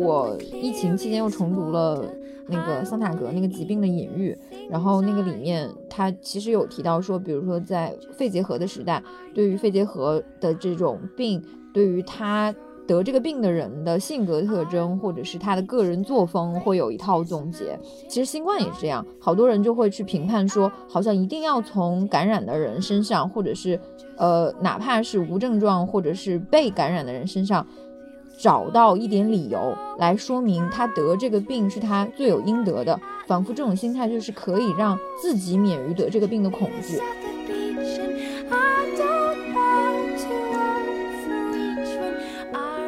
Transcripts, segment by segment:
我疫情期间又重读了那个桑塔格那个疾病的隐喻，然后那个里面他其实有提到说，比如说在肺结核的时代，对于肺结核的这种病，对于他。得这个病的人的性格特征，或者是他的个人作风，会有一套总结。其实新冠也是这样，好多人就会去评判说，好像一定要从感染的人身上，或者是呃，哪怕是无症状或者是被感染的人身上，找到一点理由来说明他得这个病是他罪有应得的，仿佛这种心态就是可以让自己免于得这个病的恐惧。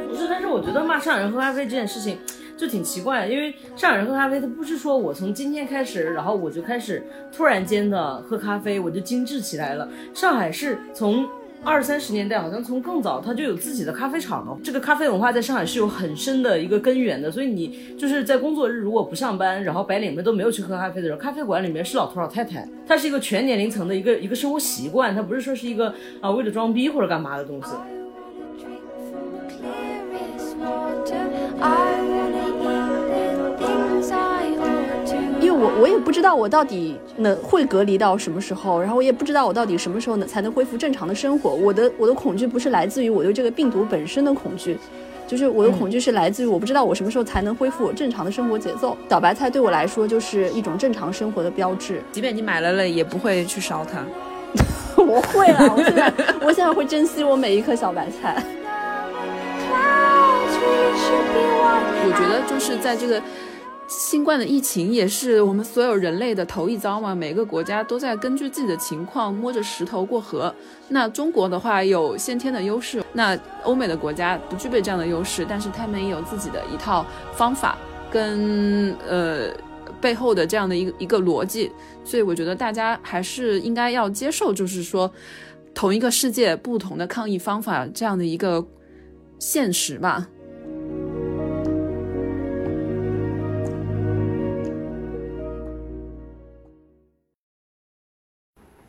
不是，但是我觉得骂上海人喝咖啡这件事情就挺奇怪，因为上海人喝咖啡，他不是说我从今天开始，然后我就开始突然间的喝咖啡，我就精致起来了。上海是从二三十年代，好像从更早，它就有自己的咖啡厂了。这个咖啡文化在上海是有很深的一个根源的，所以你就是在工作日如果不上班，然后白领们都没有去喝咖啡的时候，咖啡馆里面是老头老太太，它是一个全年龄层的一个一个生活习惯，它不是说是一个啊为了装逼或者干嘛的东西。为我我也不知道我到底能会隔离到什么时候，然后我也不知道我到底什么时候能才能恢复正常的生活。我的我的恐惧不是来自于我对这个病毒本身的恐惧，就是我的恐惧是来自于我不知道我什么时候才能恢复我正常的生活节奏。小白菜对我来说就是一种正常生活的标志，即便你买了了也不会去烧它。我会了，我现在我现在会珍惜我每一颗小白菜。我觉得就是在这个新冠的疫情，也是我们所有人类的头一遭嘛。每个国家都在根据自己的情况摸着石头过河。那中国的话有先天的优势，那欧美的国家不具备这样的优势，但是他们也有自己的一套方法跟呃背后的这样的一个一个逻辑。所以我觉得大家还是应该要接受，就是说同一个世界不同的抗疫方法这样的一个现实吧。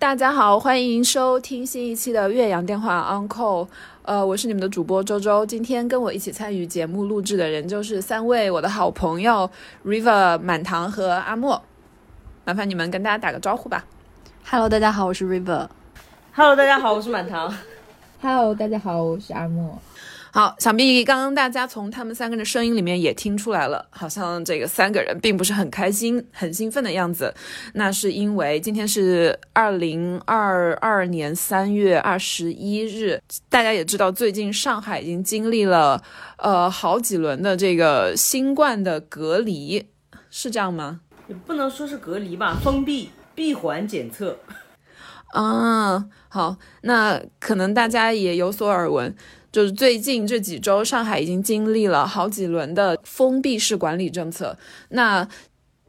大家好，欢迎收听新一期的岳阳电话 Uncle。呃，我是你们的主播周周。今天跟我一起参与节目录制的人就是三位我的好朋友 River、满堂和阿莫。麻烦你们跟大家打个招呼吧。Hello，大家好，我是 River。Hello，大家好，我是满堂。Hello，大家好，我是阿莫。好，想必刚刚大家从他们三个人的声音里面也听出来了，好像这个三个人并不是很开心、很兴奋的样子。那是因为今天是二零二二年三月二十一日，大家也知道，最近上海已经经历了呃好几轮的这个新冠的隔离，是这样吗？也不能说是隔离吧，封闭、闭环检测。啊，好，那可能大家也有所耳闻。就是最近这几周，上海已经经历了好几轮的封闭式管理政策。那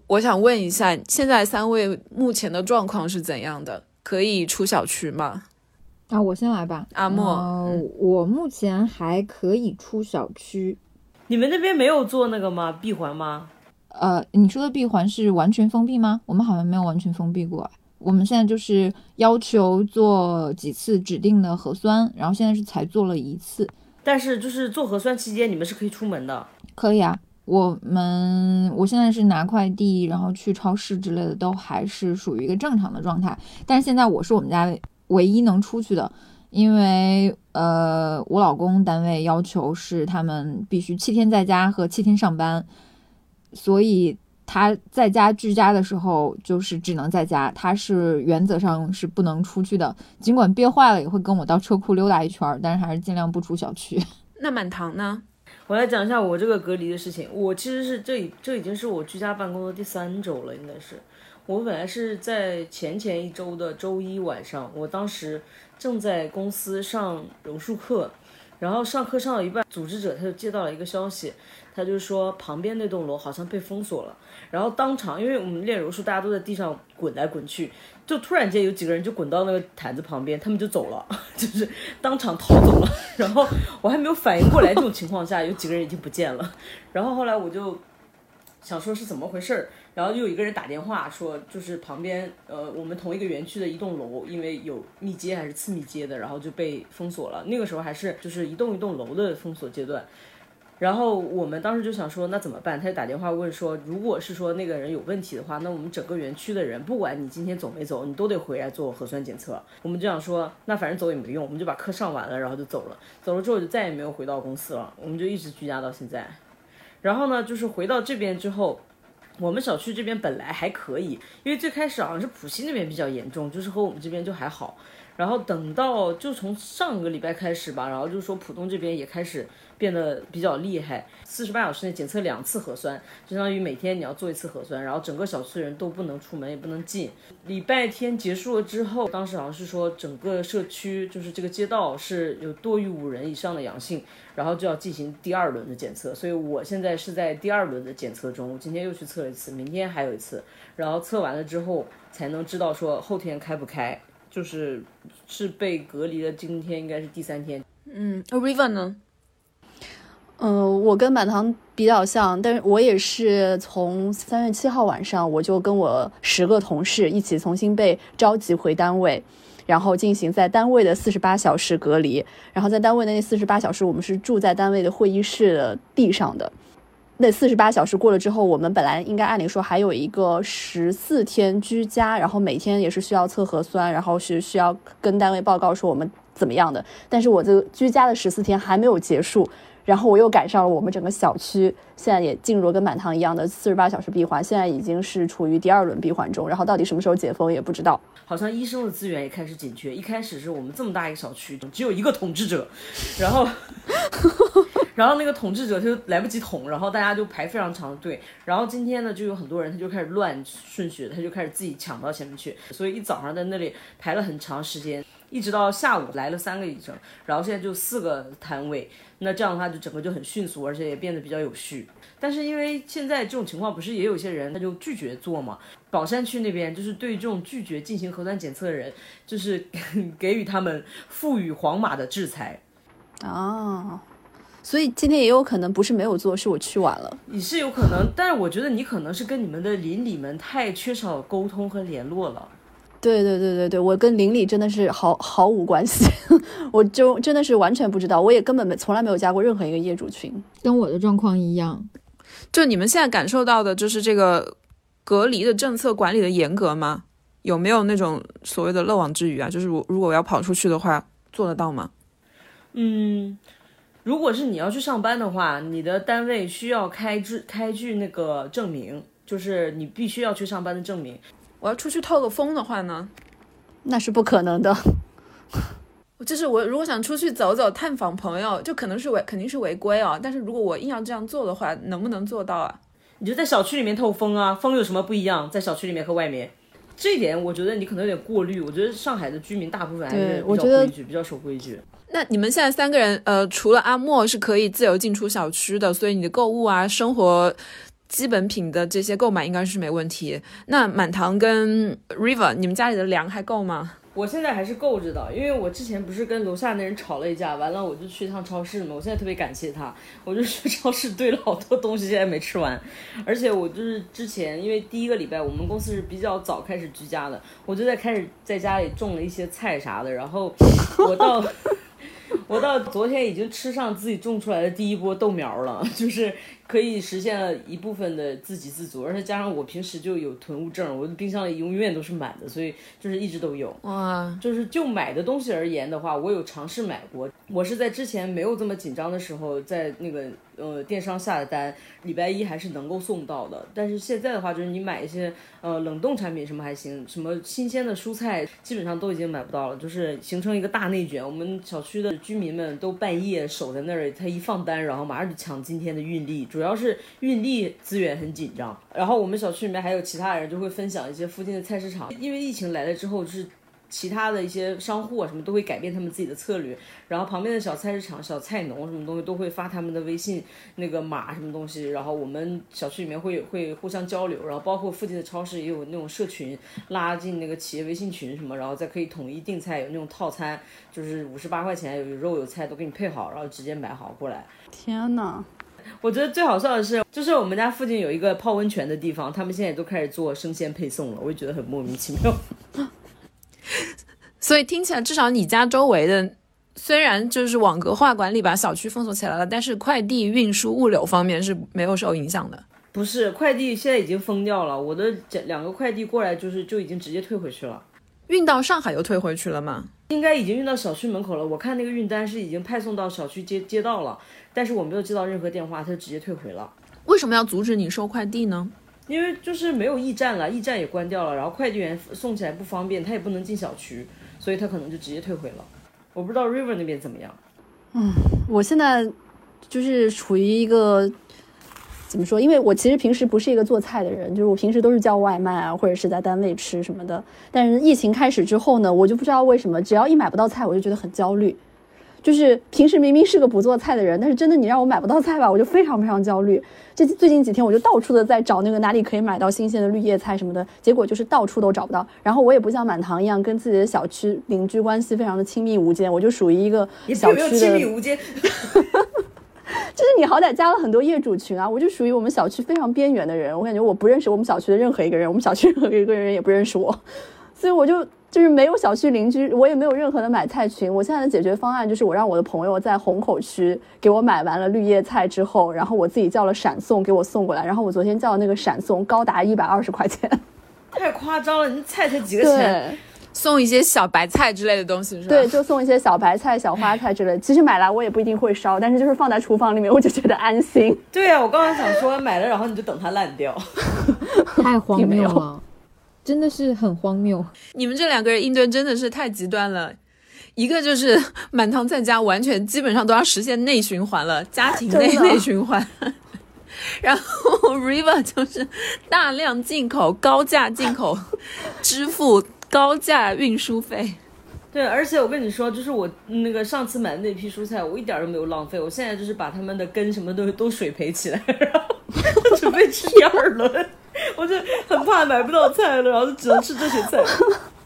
我想问一下，现在三位目前的状况是怎样的？可以出小区吗？啊，我先来吧。阿莫，我目前还可以出小区。你们那边没有做那个吗？闭环吗？呃，你说的闭环是完全封闭吗？我们好像没有完全封闭过。我们现在就是要求做几次指定的核酸，然后现在是才做了一次。但是就是做核酸期间，你们是可以出门的。可以啊，我们我现在是拿快递，然后去超市之类的，都还是属于一个正常的状态。但是现在我是我们家唯一能出去的，因为呃，我老公单位要求是他们必须七天在家和七天上班，所以。他在家居家的时候，就是只能在家，他是原则上是不能出去的。尽管憋坏了，也会跟我到车库溜达一圈，但是还是尽量不出小区。那满堂呢？我来讲一下我这个隔离的事情。我其实是这这已经是我居家办公的第三周了，应该是。我本来是在前前一周的周一晚上，我当时正在公司上柔术课，然后上课上到一半，组织者他就接到了一个消息，他就说旁边那栋楼好像被封锁了。然后当场，因为我们练柔术，大家都在地上滚来滚去，就突然间有几个人就滚到那个毯子旁边，他们就走了，就是当场逃走了。然后我还没有反应过来，这种情况下有几个人已经不见了。然后后来我就想说是怎么回事儿，然后就有一个人打电话说，就是旁边呃我们同一个园区的一栋楼，因为有密接还是次密接的，然后就被封锁了。那个时候还是就是一栋一栋楼的封锁阶段。然后我们当时就想说，那怎么办？他就打电话问说，如果是说那个人有问题的话，那我们整个园区的人，不管你今天走没走，你都得回来做核酸检测。我们就想说，那反正走也没用，我们就把课上完了，然后就走了。走了之后就再也没有回到公司了，我们就一直居家到现在。然后呢，就是回到这边之后，我们小区这边本来还可以，因为最开始好像是浦西那边比较严重，就是和我们这边就还好。然后等到就从上个礼拜开始吧，然后就说浦东这边也开始。变得比较厉害，四十八小时内检测两次核酸，相当于每天你要做一次核酸，然后整个小区的人都不能出门，也不能进。礼拜天结束了之后，当时好像是说整个社区就是这个街道是有多于五人以上的阳性，然后就要进行第二轮的检测。所以我现在是在第二轮的检测中，我今天又去测了一次，明天还有一次，然后测完了之后才能知道说后天开不开，就是是被隔离的，今天应该是第三天。嗯，River 呢？嗯，我跟满堂比较像，但是我也是从三月七号晚上，我就跟我十个同事一起重新被召集回单位，然后进行在单位的四十八小时隔离。然后在单位的那四十八小时，我们是住在单位的会议室的地上的。那四十八小时过了之后，我们本来应该按理说还有一个十四天居家，然后每天也是需要测核酸，然后是需要跟单位报告说我们怎么样的。但是我这个居家的十四天还没有结束。然后我又赶上了我们整个小区现在也进入了跟满堂一样的四十八小时闭环，现在已经是处于第二轮闭环中。然后到底什么时候解封也不知道。好像医生的资源也开始紧缺。一开始是我们这么大一个小区只有一个统治者，然后，然后那个统治者他就来不及统，然后大家就排非常长的队。然后今天呢，就有很多人他就开始乱顺序，他就开始自己抢到前面去，所以一早上在那里排了很长时间。一直到下午来了三个医生，然后现在就四个摊位，那这样的话就整个就很迅速，而且也变得比较有序。但是因为现在这种情况，不是也有些人他就拒绝做嘛？宝山区那边就是对这种拒绝进行核酸检测的人，就是给予他们赋予黄码的制裁。啊，所以今天也有可能不是没有做，是我去晚了。你是有可能，但是我觉得你可能是跟你们的邻里们太缺少沟通和联络了。对对对对对，我跟邻里真的是毫毫无关系，我就真的是完全不知道，我也根本没从来没有加过任何一个业主群，跟我的状况一样。就你们现在感受到的，就是这个隔离的政策管理的严格吗？有没有那种所谓的漏网之鱼啊？就是如如果我要跑出去的话，做得到吗？嗯，如果是你要去上班的话，你的单位需要开具开具那个证明，就是你必须要去上班的证明。我要出去透个风的话呢，那是不可能的。就是我如果想出去走走、探访朋友，就可能是违，肯定是违规啊。但是如果我硬要这样做的话，能不能做到啊？你就在小区里面透风啊，风有什么不一样？在小区里面和外面，这一点我觉得你可能有点过滤。我觉得上海的居民大部分还是比较规矩，比较守规矩。那你们现在三个人，呃，除了阿莫是可以自由进出小区的，所以你的购物啊、生活。基本品的这些购买应该是没问题。那满堂跟 River，你们家里的粮还够吗？我现在还是够着的，因为我之前不是跟楼下那人吵了一架，完了我就去一趟超市嘛。我现在特别感谢他，我就去超市堆了好多东西，现在没吃完。而且我就是之前，因为第一个礼拜我们公司是比较早开始居家的，我就在开始在家里种了一些菜啥的。然后我到我到昨天已经吃上自己种出来的第一波豆苗了，就是。可以实现了一部分的自给自足，而且加上我平时就有囤物症，我的冰箱里永远都是满的，所以就是一直都有。哇，就是就买的东西而言的话，我有尝试买过。我是在之前没有这么紧张的时候，在那个呃电商下的单，礼拜一还是能够送到的。但是现在的话，就是你买一些呃冷冻产品什么还行，什么新鲜的蔬菜基本上都已经买不到了，就是形成一个大内卷。我们小区的居民们都半夜守在那儿，他一放单，然后马上就抢今天的运力。主要是运力资源很紧张，然后我们小区里面还有其他人就会分享一些附近的菜市场，因为疫情来了之后，就是其他的一些商户啊什么都会改变他们自己的策略，然后旁边的小菜市场、小菜农什么东西都会发他们的微信那个码什么东西，然后我们小区里面会会互相交流，然后包括附近的超市也有那种社群拉进那个企业微信群什么，然后再可以统一订菜，有那种套餐，就是五十八块钱有肉有菜都给你配好，然后直接买好过来。天呐！我觉得最好笑的是，就是我们家附近有一个泡温泉的地方，他们现在都开始做生鲜配送了，我就觉得很莫名其妙。所以听起来，至少你家周围的虽然就是网格化管理把小区封锁起来了，但是快递运输物流方面是没有受影响的。不是，快递现在已经封掉了，我的这两个快递过来就是就已经直接退回去了。运到上海又退回去了吗？应该已经运到小区门口了。我看那个运单是已经派送到小区街街道了，但是我没有接到任何电话，他就直接退回了。为什么要阻止你收快递呢？因为就是没有驿站了，驿站也关掉了，然后快递员送起来不方便，他也不能进小区，所以他可能就直接退回了。我不知道 River 那边怎么样。嗯我现在就是处于一个怎么说？因为我其实平时不是一个做菜的人，就是我平时都是叫外卖啊，或者是在单位吃什么的。但是疫情开始之后呢，我就不知道为什么，只要一买不到菜，我就觉得很焦虑。就是平时明明是个不做菜的人，但是真的你让我买不到菜吧，我就非常非常焦虑。这最近几天我就到处的在找那个哪里可以买到新鲜的绿叶菜什么的，结果就是到处都找不到。然后我也不像满堂一样跟自己的小区邻居关系非常的亲密无间，我就属于一个小区的，亲密无间？就是你好歹加了很多业主群啊，我就属于我们小区非常边缘的人。我感觉我不认识我们小区的任何一个人，我们小区任何一个人也不认识我，所以我就。就是没有小区邻居，我也没有任何的买菜群。我现在的解决方案就是，我让我的朋友在虹口区给我买完了绿叶菜之后，然后我自己叫了闪送给我送过来。然后我昨天叫的那个闪送高达一百二十块钱，太夸张了！你菜才几个钱，送一些小白菜之类的东西是吧？对，就送一些小白菜、小花菜之类。其实买来我也不一定会烧，但是就是放在厨房里面，我就觉得安心。对呀，我刚刚想说买了，然后你就等它烂掉，太荒谬了。真的是很荒谬，你们这两个人应对真的是太极端了。一个就是 满堂在家，完全基本上都要实现内循环了，家庭内内循环。然后 River 就是大量进口、高价进口，支付高价运输费。对，而且我跟你说，就是我那个上次买的那批蔬菜，我一点都没有浪费。我现在就是把它们的根什么都都水培起来，然后准备吃第二轮。我就很怕买不到菜了，然后就只能吃这些菜。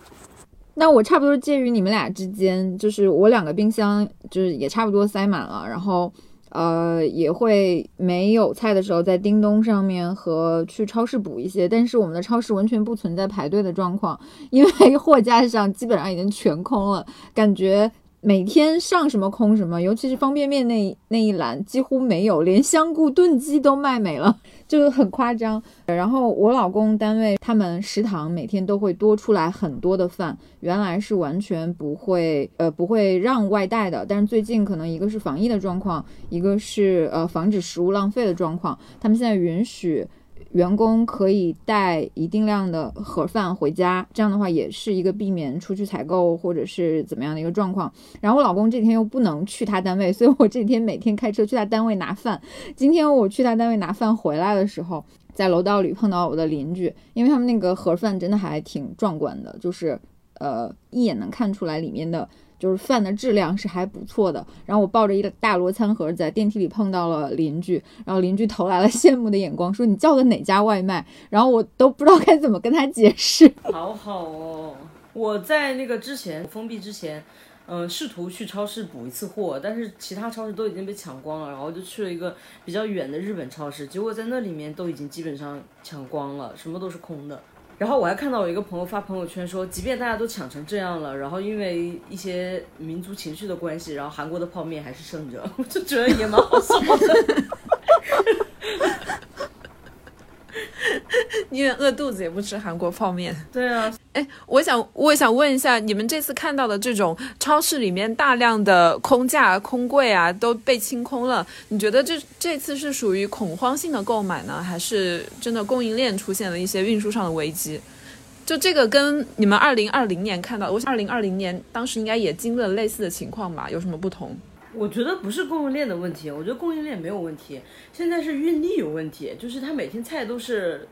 那我差不多介于你们俩之间，就是我两个冰箱就是也差不多塞满了，然后呃也会没有菜的时候在叮咚上面和去超市补一些，但是我们的超市完全不存在排队的状况，因为货架上基本上已经全空了，感觉。每天上什么空什么，尤其是方便面那那一栏几乎没有，连香菇炖鸡都卖没了，就很夸张。然后我老公单位他们食堂每天都会多出来很多的饭，原来是完全不会呃不会让外带的，但是最近可能一个是防疫的状况，一个是呃防止食物浪费的状况，他们现在允许。员工可以带一定量的盒饭回家，这样的话也是一个避免出去采购或者是怎么样的一个状况。然后我老公这几天又不能去他单位，所以我这几天每天开车去他单位拿饭。今天我去他单位拿饭回来的时候，在楼道里碰到我的邻居，因为他们那个盒饭真的还挺壮观的，就是呃一眼能看出来里面的。就是饭的质量是还不错的，然后我抱着一个大摞餐盒在电梯里碰到了邻居，然后邻居投来了羡慕的眼光，说你叫的哪家外卖？然后我都不知道该怎么跟他解释。好好哦，我在那个之前封闭之前，嗯，试图去超市补一次货，但是其他超市都已经被抢光了，然后就去了一个比较远的日本超市，结果在那里面都已经基本上抢光了，什么都是空的。然后我还看到我一个朋友发朋友圈说，即便大家都抢成这样了，然后因为一些民族情绪的关系，然后韩国的泡面还是剩着，我就觉得也蛮好笑的。宁愿饿肚子也不吃韩国泡面。对啊，哎，我想我也想问一下，你们这次看到的这种超市里面大量的空架、空柜啊都被清空了，你觉得这这次是属于恐慌性的购买呢，还是真的供应链出现了一些运输上的危机？就这个跟你们二零二零年看到，我想二零二零年当时应该也经历了类似的情况吧？有什么不同？我觉得不是供应链的问题，我觉得供应链没有问题，现在是运力有问题，就是他每天菜都是。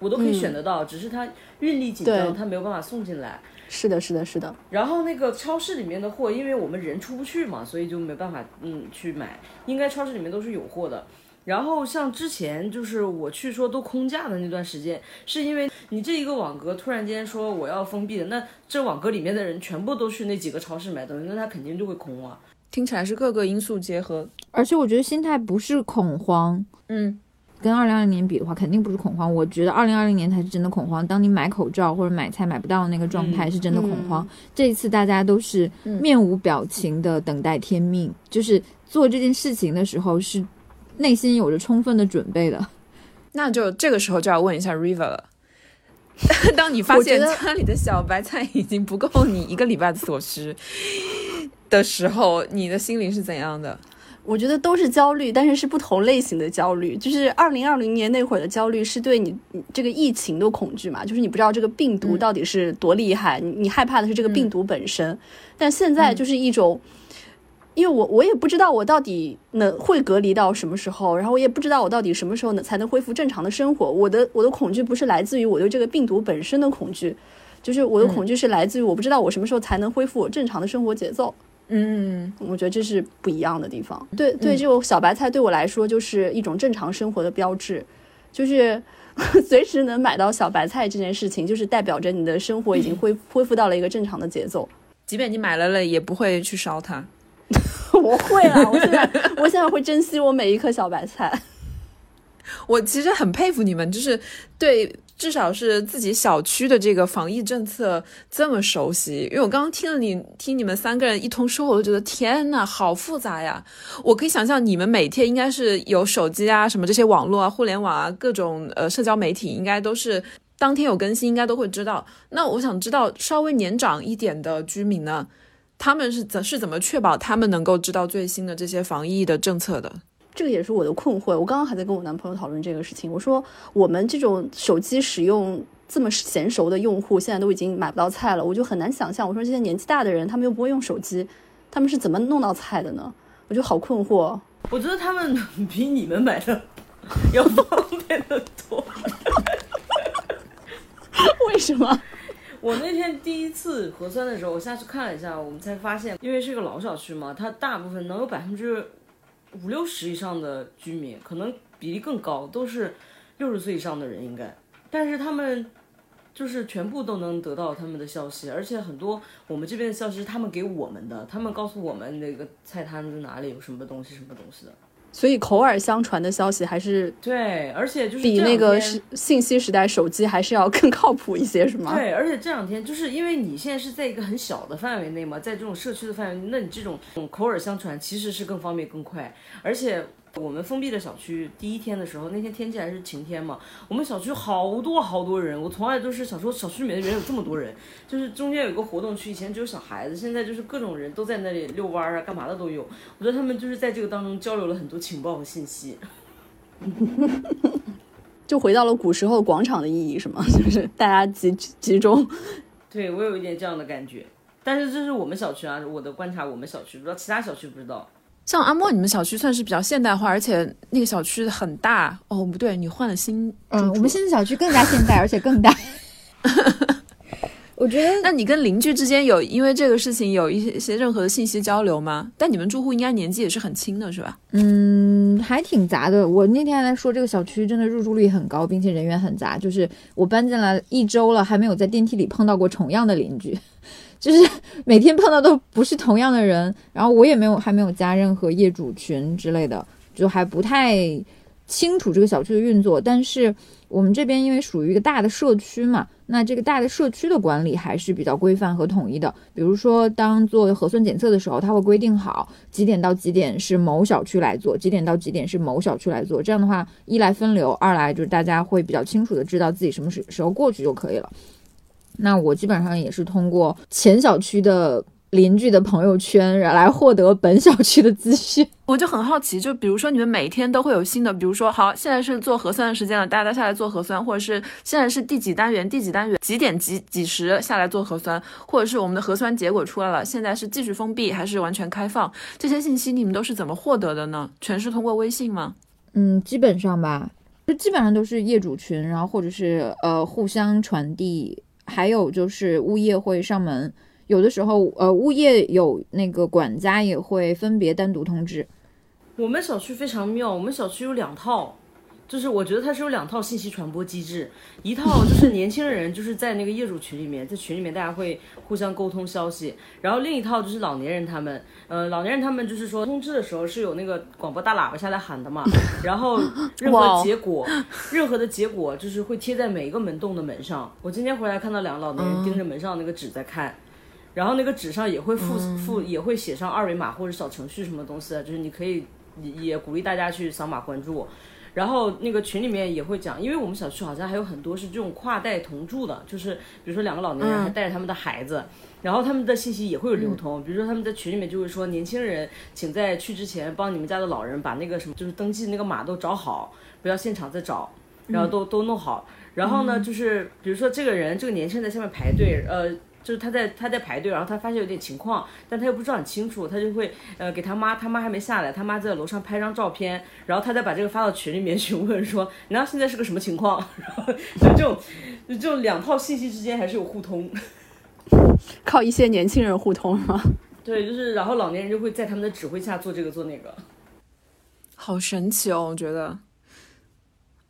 我都可以选得到，只是它运力紧张，它没有办法送进来。是的，是的，是的。然后那个超市里面的货，因为我们人出不去嘛，所以就没办法嗯去买。应该超市里面都是有货的。然后像之前就是我去说都空架的那段时间，是因为你这一个网格突然间说我要封闭的，那这网格里面的人全部都去那几个超市买东西，那他肯定就会空啊。听起来是各个因素结合，而且我觉得心态不是恐慌，嗯。跟二零二零年比的话，肯定不是恐慌。我觉得二零二零年才是真的恐慌。当你买口罩或者买菜买不到那个状态，是真的恐慌。这一次大家都是面无表情的等待天命，就是做这件事情的时候是内心有着充分的准备的。那就这个时候就要问一下 River 了。当你发现家里的小白菜已经不够你一个礼拜的所需的时候，你的心灵是怎样的？我觉得都是焦虑，但是是不同类型的焦虑。就是二零二零年那会儿的焦虑，是对你这个疫情的恐惧嘛，就是你不知道这个病毒到底是多厉害，你你害怕的是这个病毒本身。但现在就是一种，因为我我也不知道我到底能会隔离到什么时候，然后我也不知道我到底什么时候能才能恢复正常的生活。我的我的恐惧不是来自于我对这个病毒本身的恐惧，就是我的恐惧是来自于我不知道我什么时候才能恢复我正常的生活节奏。嗯，我觉得这是不一样的地方。对对，这种小白菜对我来说就是一种正常生活的标志，就是 随时能买到小白菜这件事情，就是代表着你的生活已经恢恢复到了一个正常的节奏。即便你买了了，也不会去烧它。我会啊，我现在我现在会珍惜我每一颗小白菜。我其实很佩服你们，就是对。至少是自己小区的这个防疫政策这么熟悉，因为我刚刚听了你听你们三个人一通说，我都觉得天呐，好复杂呀！我可以想象你们每天应该是有手机啊，什么这些网络啊、互联网啊，各种呃社交媒体，应该都是当天有更新，应该都会知道。那我想知道稍微年长一点的居民呢，他们是怎是怎么确保他们能够知道最新的这些防疫的政策的？这个也是我的困惑。我刚刚还在跟我男朋友讨论这个事情。我说，我们这种手机使用这么娴熟的用户，现在都已经买不到菜了。我就很难想象，我说这些年纪大的人，他们又不会用手机，他们是怎么弄到菜的呢？我就好困惑。我觉得他们 比你们买的 要方便的多。为什么？我那天第一次核酸的时候，我下去看了一下，我们才发现，因为是个老小区嘛，它大部分能有百分之。五六十以上的居民，可能比例更高，都是六十岁以上的人应该，但是他们就是全部都能得到他们的消息，而且很多我们这边的消息是他们给我们的，他们告诉我们那个菜摊子哪里有什么东西什么东西的。所以口耳相传的消息还是对，而且就是比那个是信息时代手机还是要更靠谱一些，是吗？对，而且这两天就是因为你现在是在一个很小的范围内嘛，在这种社区的范围，那你这种口耳相传其实是更方便更快，而且。我们封闭的小区第一天的时候，那天天气还是晴天嘛。我们小区好多好多人，我从来都是想说小区里面的人有这么多人，就是中间有个活动区，以前只有小孩子，现在就是各种人都在那里遛弯啊，干嘛的都有。我觉得他们就是在这个当中交流了很多情报和信息，就回到了古时候广场的意义，是吗？就是大家集集中。对我有一点这样的感觉，但是这是我们小区啊，我的观察，我们小区不知道其他小区不知道。像阿莫，你们小区算是比较现代化，而且那个小区很大哦。不对，你换了新，嗯，我们现在小区更加现代，而且更大。我觉得，那你跟邻居之间有因为这个事情有一些任何的信息交流吗？但你们住户应该年纪也是很轻的，是吧？嗯，还挺杂的。我那天还在说，这个小区真的入住率很高，并且人员很杂。就是我搬进来一周了，还没有在电梯里碰到过重样的邻居。就是 每天碰到都不是同样的人，然后我也没有还没有加任何业主群之类的，就还不太清楚这个小区的运作。但是我们这边因为属于一个大的社区嘛，那这个大的社区的管理还是比较规范和统一的。比如说，当做核酸检测的时候，它会规定好几点到几点是某小区来做，几点到几点是某小区来做。这样的话，一来分流，二来就是大家会比较清楚的知道自己什么时时候过去就可以了。那我基本上也是通过前小区的邻居的朋友圈来获得本小区的资讯。我就很好奇，就比如说你们每天都会有新的，比如说好，现在是做核酸的时间了，大家下来做核酸，或者是现在是第几单元，第几单元几点几几时下来做核酸，或者是我们的核酸结果出来了，现在是继续封闭还是完全开放？这些信息你们都是怎么获得的呢？全是通过微信吗？嗯，基本上吧，就基本上都是业主群，然后或者是呃互相传递。还有就是物业会上门，有的时候，呃，物业有那个管家也会分别单独通知。我们小区非常妙，我们小区有两套，就是我觉得它是有两套信息传播机制，一套就是年轻人就是在那个业主群里面，在群里面大家会互相沟通消息，然后另一套就是老年人他们，呃，老年人他们就是说通知的时候是有那个广播大喇叭下来喊的嘛，然后任何结果，任何的结果就是会贴在每一个门洞的门上。我今天回来看到两个老年人盯着门上那个纸在看，然后那个纸上也会附附也会写上二维码或者小程序什么东西的，就是你可以也鼓励大家去扫码关注。然后那个群里面也会讲，因为我们小区好像还有很多是这种跨代同住的，就是比如说两个老年人还带着他们的孩子，然后他们的信息也会有流通。比如说他们在群里面就会说，年轻人请在去之前帮你们家的老人把那个什么，就是登记那个码都找好，不要现场再找，然后都都弄好。然后呢，就是比如说这个人这个年轻人在下面排队，呃。就是他在他在排队，然后他发现有点情况，但他又不知道很清楚，他就会呃给他妈，他妈还没下来，他妈在楼上拍张照片，然后他再把这个发到群里面询问说，然后现在是个什么情况？然后就这种，就这种两套信息之间还是有互通，靠一些年轻人互通吗？对，就是然后老年人就会在他们的指挥下做这个做那个，好神奇哦，我觉得。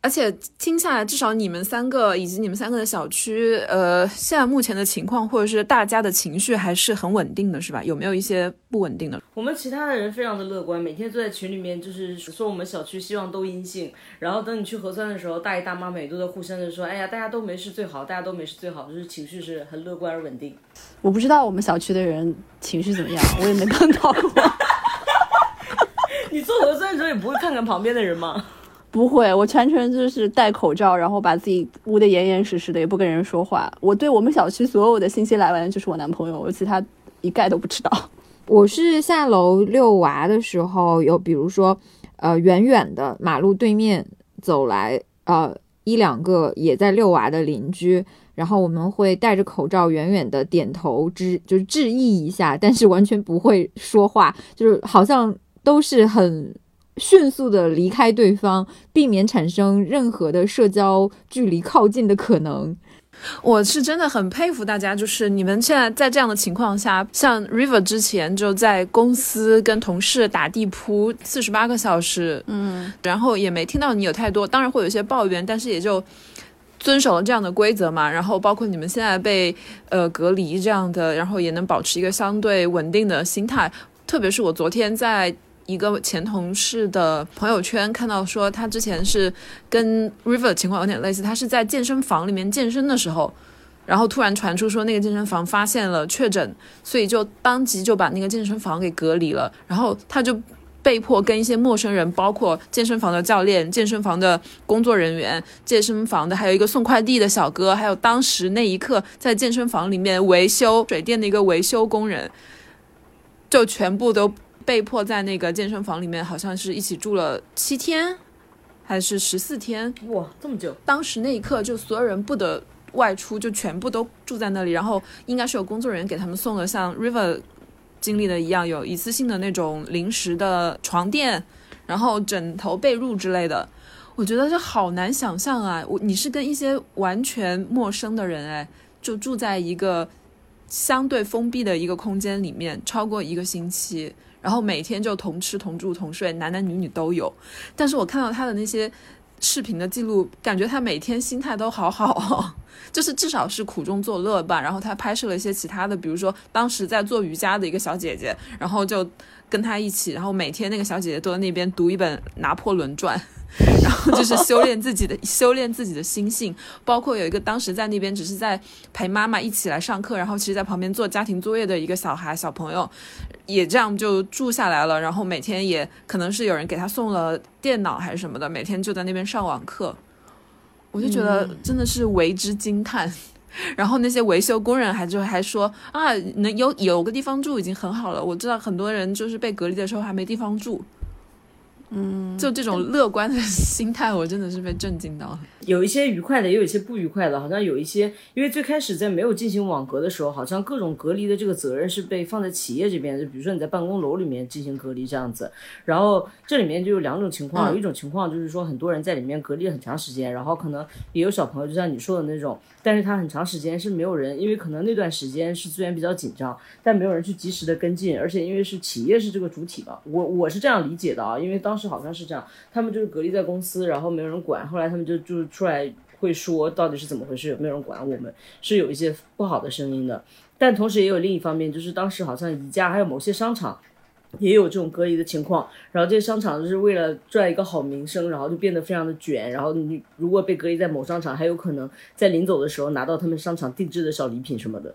而且听下来，至少你们三个以及你们三个的小区，呃，现在目前的情况或者是大家的情绪还是很稳定的，是吧？有没有一些不稳定的？我们其他的人非常的乐观，每天坐在群里面就是说我们小区希望都阴性，然后等你去核酸的时候，大爷大妈每都在互相的说，哎呀，大家都没事最好，大家都没事最好，就是情绪是很乐观而稳定。我不知道我们小区的人情绪怎么样，我也没碰到过。你做核酸的时候也不会看看旁边的人吗？不会，我全程就是戴口罩，然后把自己捂得严严实实的，也不跟人说话。我对我们小区所有的信息来源就是我男朋友，我其他一概都不知道。我是下楼遛娃的时候，有比如说，呃，远远的马路对面走来，呃，一两个也在遛娃的邻居，然后我们会戴着口罩，远远的点头致，就是致意一下，但是完全不会说话，就是好像都是很。迅速的离开对方，避免产生任何的社交距离靠近的可能。我是真的很佩服大家，就是你们现在在这样的情况下，像 River 之前就在公司跟同事打地铺四十八个小时，嗯，然后也没听到你有太多，当然会有一些抱怨，但是也就遵守了这样的规则嘛。然后包括你们现在被呃隔离这样的，然后也能保持一个相对稳定的心态。特别是我昨天在。一个前同事的朋友圈看到说，他之前是跟 River 情况有点类似，他是在健身房里面健身的时候，然后突然传出说那个健身房发现了确诊，所以就当即就把那个健身房给隔离了，然后他就被迫跟一些陌生人，包括健身房的教练、健身房的工作人员、健身房的还有一个送快递的小哥，还有当时那一刻在健身房里面维修水电的一个维修工人，就全部都。被迫在那个健身房里面，好像是一起住了七天，还是十四天？哇，这么久！当时那一刻，就所有人不得外出，就全部都住在那里。然后应该是有工作人员给他们送了像 River 经历的一样，有一次性的那种临时的床垫，然后枕头、被褥之类的。我觉得这好难想象啊！我你是跟一些完全陌生的人，哎，就住在一个相对封闭的一个空间里面，超过一个星期。然后每天就同吃同住同睡，男男女女都有。但是我看到他的那些视频的记录，感觉他每天心态都好好，就是至少是苦中作乐吧。然后他拍摄了一些其他的，比如说当时在做瑜伽的一个小姐姐，然后就跟他一起，然后每天那个小姐姐都在那边读一本《拿破仑传》。然后就是修炼自己的 修炼自己的心性，包括有一个当时在那边只是在陪妈妈一起来上课，然后其实在旁边做家庭作业的一个小孩小朋友，也这样就住下来了。然后每天也可能是有人给他送了电脑还是什么的，每天就在那边上网课。我就觉得真的是为之惊叹。然后那些维修工人还就还说啊，能有有个地方住已经很好了。我知道很多人就是被隔离的时候还没地方住。嗯，就这种乐观的 心态，我真的是被震惊到了。有一些愉快的，也有一些不愉快的。好像有一些，因为最开始在没有进行网格的时候，好像各种隔离的这个责任是被放在企业这边。就比如说你在办公楼里面进行隔离这样子，然后这里面就有两种情况，一种情况就是说很多人在里面隔离很长时间，然后可能也有小朋友，就像你说的那种，但是它很长时间是没有人，因为可能那段时间是资源比较紧张，但没有人去及时的跟进，而且因为是企业是这个主体嘛，我我是这样理解的啊，因为当时好像是这样，他们就是隔离在公司，然后没有人管，后来他们就就出来会说到底是怎么回事，有没有人管我们，是有一些不好的声音的，但同时也有另一方面，就是当时好像宜家还有某些商场。也有这种隔离的情况，然后这些商场就是为了赚一个好名声，然后就变得非常的卷。然后你如果被隔离在某商场，还有可能在临走的时候拿到他们商场定制的小礼品什么的。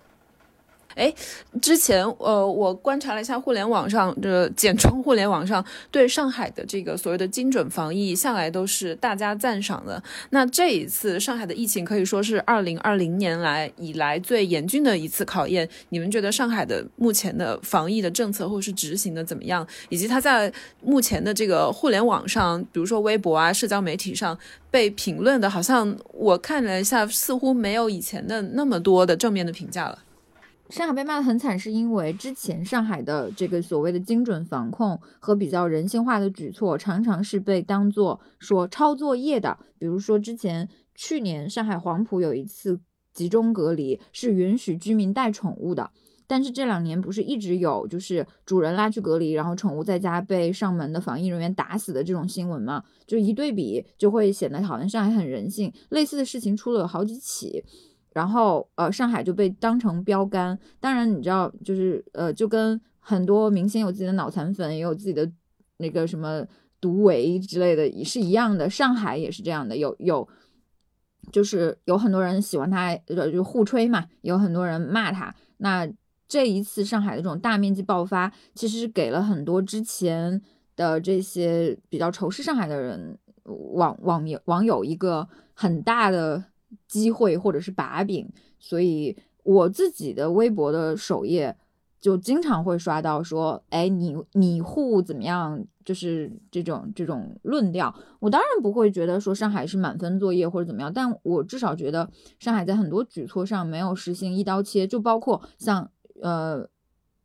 哎，之前呃，我观察了一下互联网上，的简称互联网上对上海的这个所谓的精准防疫，向来都是大家赞赏的。那这一次上海的疫情可以说是二零二零年来以来最严峻的一次考验。你们觉得上海的目前的防疫的政策或是执行的怎么样？以及它在目前的这个互联网上，比如说微博啊、社交媒体上被评论的，好像我看了一下，似乎没有以前的那么多的正面的评价了。上海被骂得很惨，是因为之前上海的这个所谓的精准防控和比较人性化的举措，常常是被当做说抄作业的。比如说之前去年上海黄埔有一次集中隔离，是允许居民带宠物的，但是这两年不是一直有就是主人拉去隔离，然后宠物在家被上门的防疫人员打死的这种新闻吗？就一对比，就会显得好像上海很人性。类似的事情出了好几起。然后，呃，上海就被当成标杆。当然，你知道，就是，呃，就跟很多明星有自己的脑残粉，也有自己的那个什么毒唯之类的，也是一样的。上海也是这样的，有有，就是有很多人喜欢他，就就互吹嘛，有很多人骂他。那这一次上海的这种大面积爆发，其实给了很多之前的这些比较仇视上海的人网网友网友一个很大的。机会或者是把柄，所以我自己的微博的首页就经常会刷到说，哎，你你户怎么样？就是这种这种论调。我当然不会觉得说上海是满分作业或者怎么样，但我至少觉得上海在很多举措上没有实行一刀切，就包括像呃，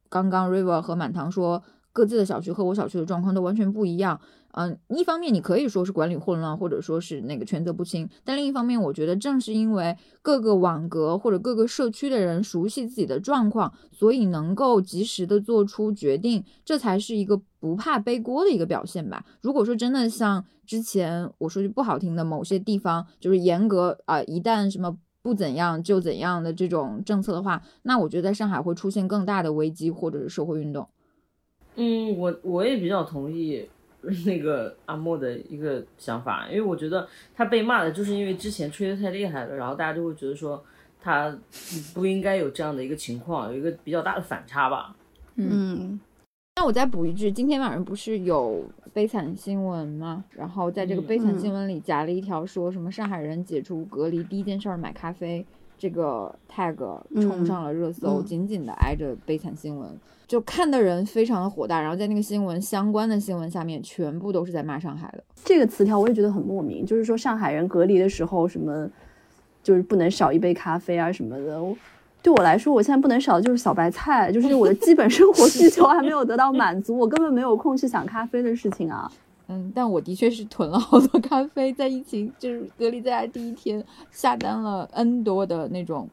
刚刚 River 和满堂说各自的小区和我小区的状况都完全不一样。嗯，一方面你可以说是管理混乱，或者说是那个权责不清，但另一方面，我觉得正是因为各个网格或者各个社区的人熟悉自己的状况，所以能够及时的做出决定，这才是一个不怕背锅的一个表现吧。如果说真的像之前我说句不好听的，某些地方就是严格啊，一旦什么不怎样就怎样的这种政策的话，那我觉得在上海会出现更大的危机或者是社会运动。嗯，我我也比较同意。那个阿莫的一个想法，因为我觉得他被骂的就是因为之前吹的太厉害了，然后大家就会觉得说他不应该有这样的一个情况，有一个比较大的反差吧。嗯，那我再补一句，今天晚上不是有悲惨新闻吗？然后在这个悲惨新闻里夹了一条说什么上海人解除隔离第一件事买咖啡，这个 tag 冲上了热搜，紧紧的挨着悲惨新闻。就看的人非常的火大，然后在那个新闻相关的新闻下面，全部都是在骂上海的这个词条，我也觉得很莫名。就是说上海人隔离的时候，什么就是不能少一杯咖啡啊什么的。对我来说，我现在不能少的就是小白菜，就是我的基本生活需求还没有得到满足，我根本没有空去想咖啡的事情啊。嗯，但我的确是囤了好多咖啡，在疫情就是隔离在家第一天，下单了 N 多的那种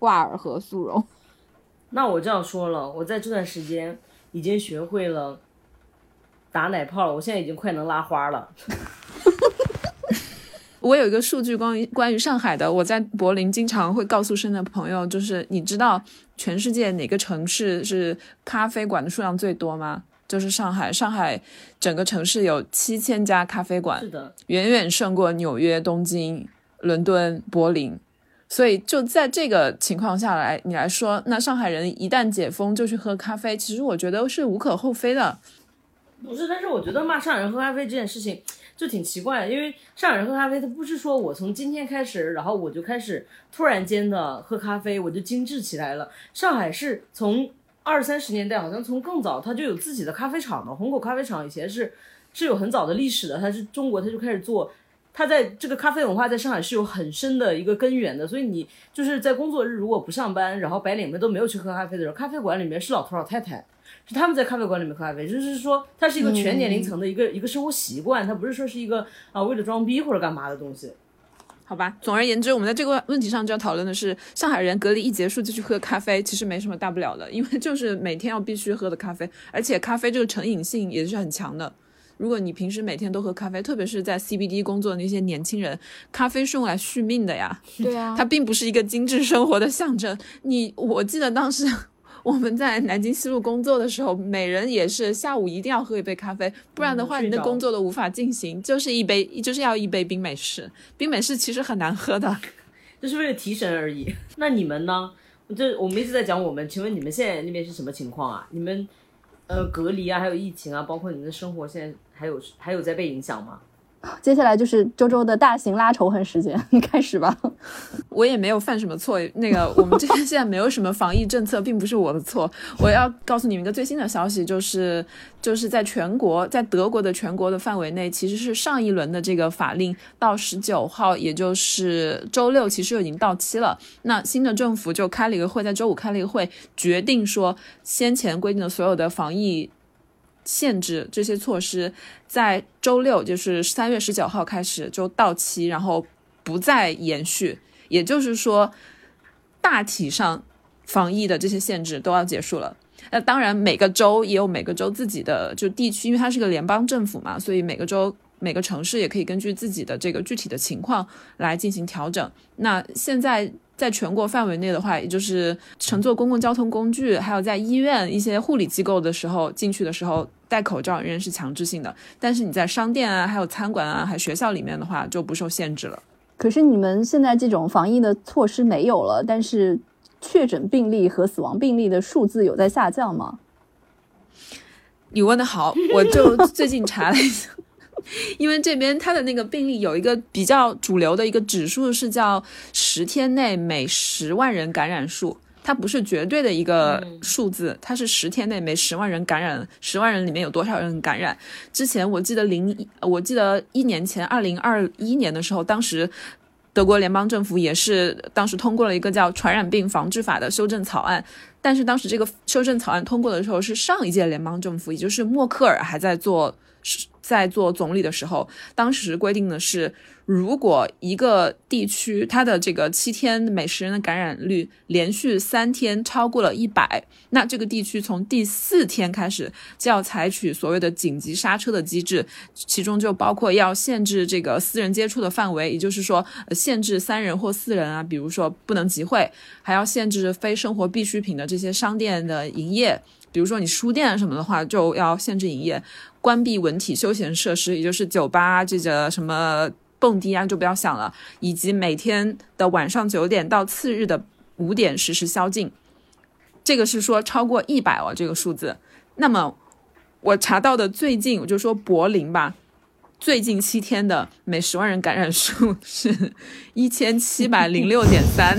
挂耳和速溶。那我这样说了，我在这段时间已经学会了打奶泡了，我现在已经快能拉花了。我有一个数据关于关于上海的，我在柏林经常会告诉身边的朋友，就是你知道全世界哪个城市是咖啡馆的数量最多吗？就是上海，上海整个城市有七千家咖啡馆，是的，远远胜过纽约、东京、伦敦、柏林。所以就在这个情况下来，你来说，那上海人一旦解封就去喝咖啡，其实我觉得是无可厚非的。不是，但是我觉得骂上海人喝咖啡这件事情就挺奇怪的，因为上海人喝咖啡，他不是说我从今天开始，然后我就开始突然间的喝咖啡，我就精致起来了。上海是从二三十年代，好像从更早，他就有自己的咖啡厂的，虹口咖啡厂以前是是有很早的历史的，它是中国，他就开始做。他在这个咖啡文化在上海是有很深的一个根源的，所以你就是在工作日如果不上班，然后白领们都没有去喝咖啡的时候，咖啡馆里面是老头老太太，是他们在咖啡馆里面喝咖啡，就是说它是一个全年龄层的一个一个生活习惯，它不是说是一个啊为了装逼或者干嘛的东西。好吧，总而言之，我们在这个问题上就要讨论的是，上海人隔离一结束就去喝咖啡，其实没什么大不了的，因为就是每天要必须喝的咖啡，而且咖啡这个成瘾性也是很强的。如果你平时每天都喝咖啡，特别是在 CBD 工作的那些年轻人，咖啡是用来续命的呀。对啊，它并不是一个精致生活的象征。你我记得当时 我们在南京西路工作的时候，每人也是下午一定要喝一杯咖啡，不然的话你的工作都无法进行。就是一杯，就是要一杯冰美式。冰美式其实很难喝的，就是为了提神而已。那你们呢？这我们一直在讲我们，请问你们现在那边是什么情况啊？你们呃隔离啊，还有疫情啊，包括你们的生活现在。还有还有在被影响吗？接下来就是周周的大型拉仇恨时间，开始吧。我也没有犯什么错，那个我们这边现在没有什么防疫政策，并不是我的错。我要告诉你们一个最新的消息，就是就是在全国，在德国的全国的范围内，其实是上一轮的这个法令到十九号，也就是周六，其实就已经到期了。那新的政府就开了一个会，在周五开了一个会，决定说先前规定的所有的防疫。限制这些措施在周六，就是三月十九号开始就到期，然后不再延续。也就是说，大体上防疫的这些限制都要结束了。那当然，每个州也有每个州自己的就地区，因为它是个联邦政府嘛，所以每个州每个城市也可以根据自己的这个具体的情况来进行调整。那现在。在全国范围内的话，也就是乘坐公共交通工具，还有在医院一些护理机构的时候进去的时候戴口罩仍然是强制性的。但是你在商店啊、还有餐馆啊、还有学校里面的话就不受限制了。可是你们现在这种防疫的措施没有了，但是确诊病例和死亡病例的数字有在下降吗？你问的好，我就最近查了一下。因为这边它的那个病例有一个比较主流的一个指数是叫十天内每十万人感染数，它不是绝对的一个数字，它是十天内每十万人感染，十万人里面有多少人感染？之前我记得零，我记得一年前二零二一年的时候，当时德国联邦政府也是当时通过了一个叫《传染病防治法》的修正草案，但是当时这个修正草案通过的时候是上一届联邦政府，也就是默克尔还在做。在做总理的时候，当时规定的是，如果一个地区它的这个七天每十人的感染率连续三天超过了一百，那这个地区从第四天开始就要采取所谓的紧急刹车的机制，其中就包括要限制这个私人接触的范围，也就是说，限制三人或四人啊，比如说不能集会，还要限制非生活必需品的这些商店的营业。比如说你书店什么的话，就要限制营业，关闭文体休闲设施，也就是酒吧这个什么蹦迪啊，就不要想了。以及每天的晚上九点到次日的五点实施宵禁，这个是说超过一百哦这个数字。那么我查到的最近，我就说柏林吧，最近七天的每十万人感染数是一千七百零六点三，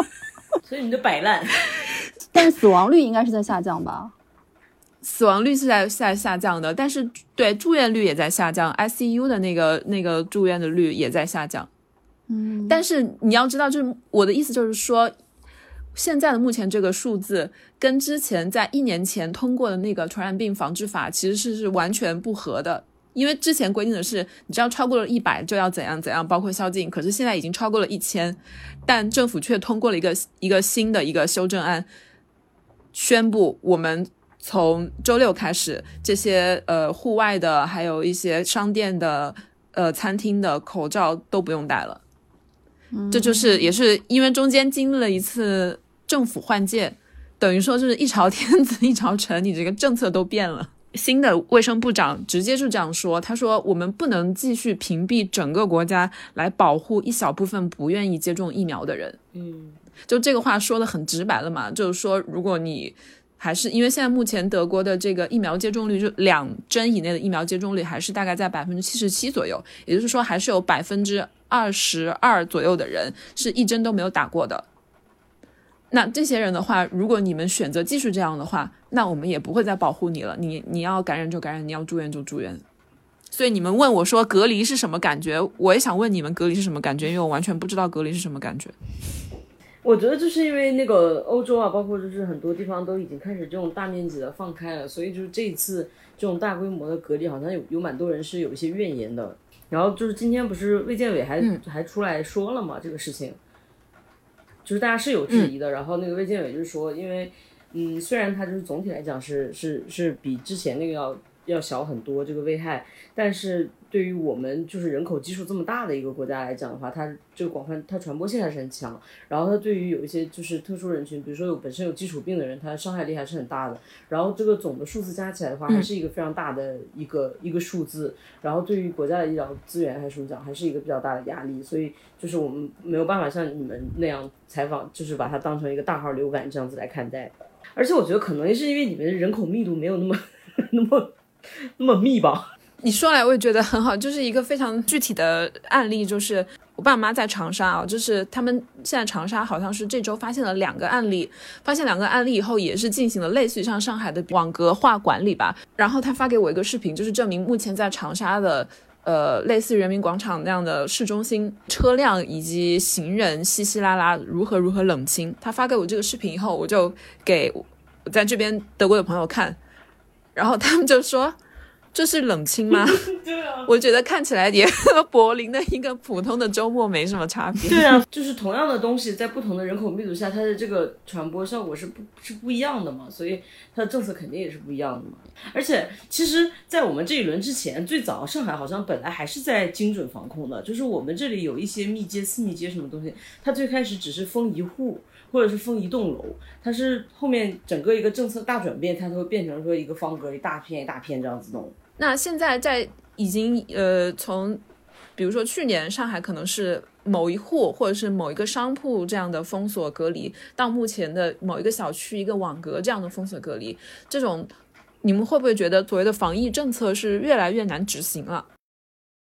所以你就摆烂。但死亡率应该是在下降吧？死亡率是在在下降的，但是对住院率也在下降，ICU 的那个那个住院的率也在下降。嗯，但是你要知道，就是我的意思就是说，现在的目前这个数字跟之前在一年前通过的那个传染病防治法其实是是完全不合的。因为之前规定的是，你只要超过了一百就要怎样怎样，包括宵禁。可是现在已经超过了一千，但政府却通过了一个一个新的一个修正案。宣布，我们从周六开始，这些呃户外的，还有一些商店的、呃餐厅的口罩都不用戴了。这就是也是因为中间经历了一次政府换届，等于说就是一朝天子一朝臣，你这个政策都变了。新的卫生部长直接就这样说，他说我们不能继续屏蔽整个国家来保护一小部分不愿意接种疫苗的人。嗯。就这个话说的很直白了嘛，就是说，如果你还是因为现在目前德国的这个疫苗接种率，就两针以内的疫苗接种率还是大概在百分之七十七左右，也就是说，还是有百分之二十二左右的人是一针都没有打过的。那这些人的话，如果你们选择继续这样的话，那我们也不会再保护你了。你你要感染就感染，你要住院就住院。所以你们问我说隔离是什么感觉，我也想问你们隔离是什么感觉，因为我完全不知道隔离是什么感觉。我觉得就是因为那个欧洲啊，包括就是很多地方都已经开始这种大面积的放开了，所以就是这一次这种大规模的隔离，好像有有蛮多人是有一些怨言的。然后就是今天不是卫健委还、还出来说了嘛这个事情，就是大家是有质疑的，然后那个卫健委就是说，因为嗯，虽然它就是总体来讲是是是比之前那个要要小很多这个危害，但是对于我们就是人口基数这么大的一个国家来讲的话，它这个广泛它传播性还是很强。然后它对于有一些就是特殊人群，比如说有本身有基础病的人，它伤害力还是很大的。然后这个总的数字加起来的话，还是一个非常大的一个一个数字。然后对于国家的医疗资源还是什么讲，还是一个比较大的压力。所以就是我们没有办法像你们那样采访，就是把它当成一个大号流感这样子来看待。而且我觉得可能是因为你们人口密度没有那么 那么 那么密吧。你说来我也觉得很好，就是一个非常具体的案例，就是我爸妈在长沙啊，就是他们现在长沙好像是这周发现了两个案例，发现两个案例以后也是进行了类似于像上海的网格化管理吧。然后他发给我一个视频，就是证明目前在长沙的呃类似人民广场那样的市中心车辆以及行人稀稀拉拉如何如何冷清。他发给我这个视频以后，我就给我在这边德国的朋友看，然后他们就说。这是冷清吗？对啊，我觉得看起来也和柏林的一个普通的周末没什么差别。对啊，就是同样的东西，在不同的人口密度下，它的这个传播效果是不是不一样的嘛？所以它的政策肯定也是不一样的嘛。而且，其实，在我们这一轮之前，最早上海好像本来还是在精准防控的，就是我们这里有一些密接、次密接什么东西，它最开始只是封一户。或者是封一栋楼，它是后面整个一个政策大转变，它都会变成说一个方格一大片一大片这样子弄。那现在在已经呃从，比如说去年上海可能是某一户或者是某一个商铺这样的封锁隔离，到目前的某一个小区一个网格这样的封锁隔离，这种你们会不会觉得所谓的防疫政策是越来越难执行了？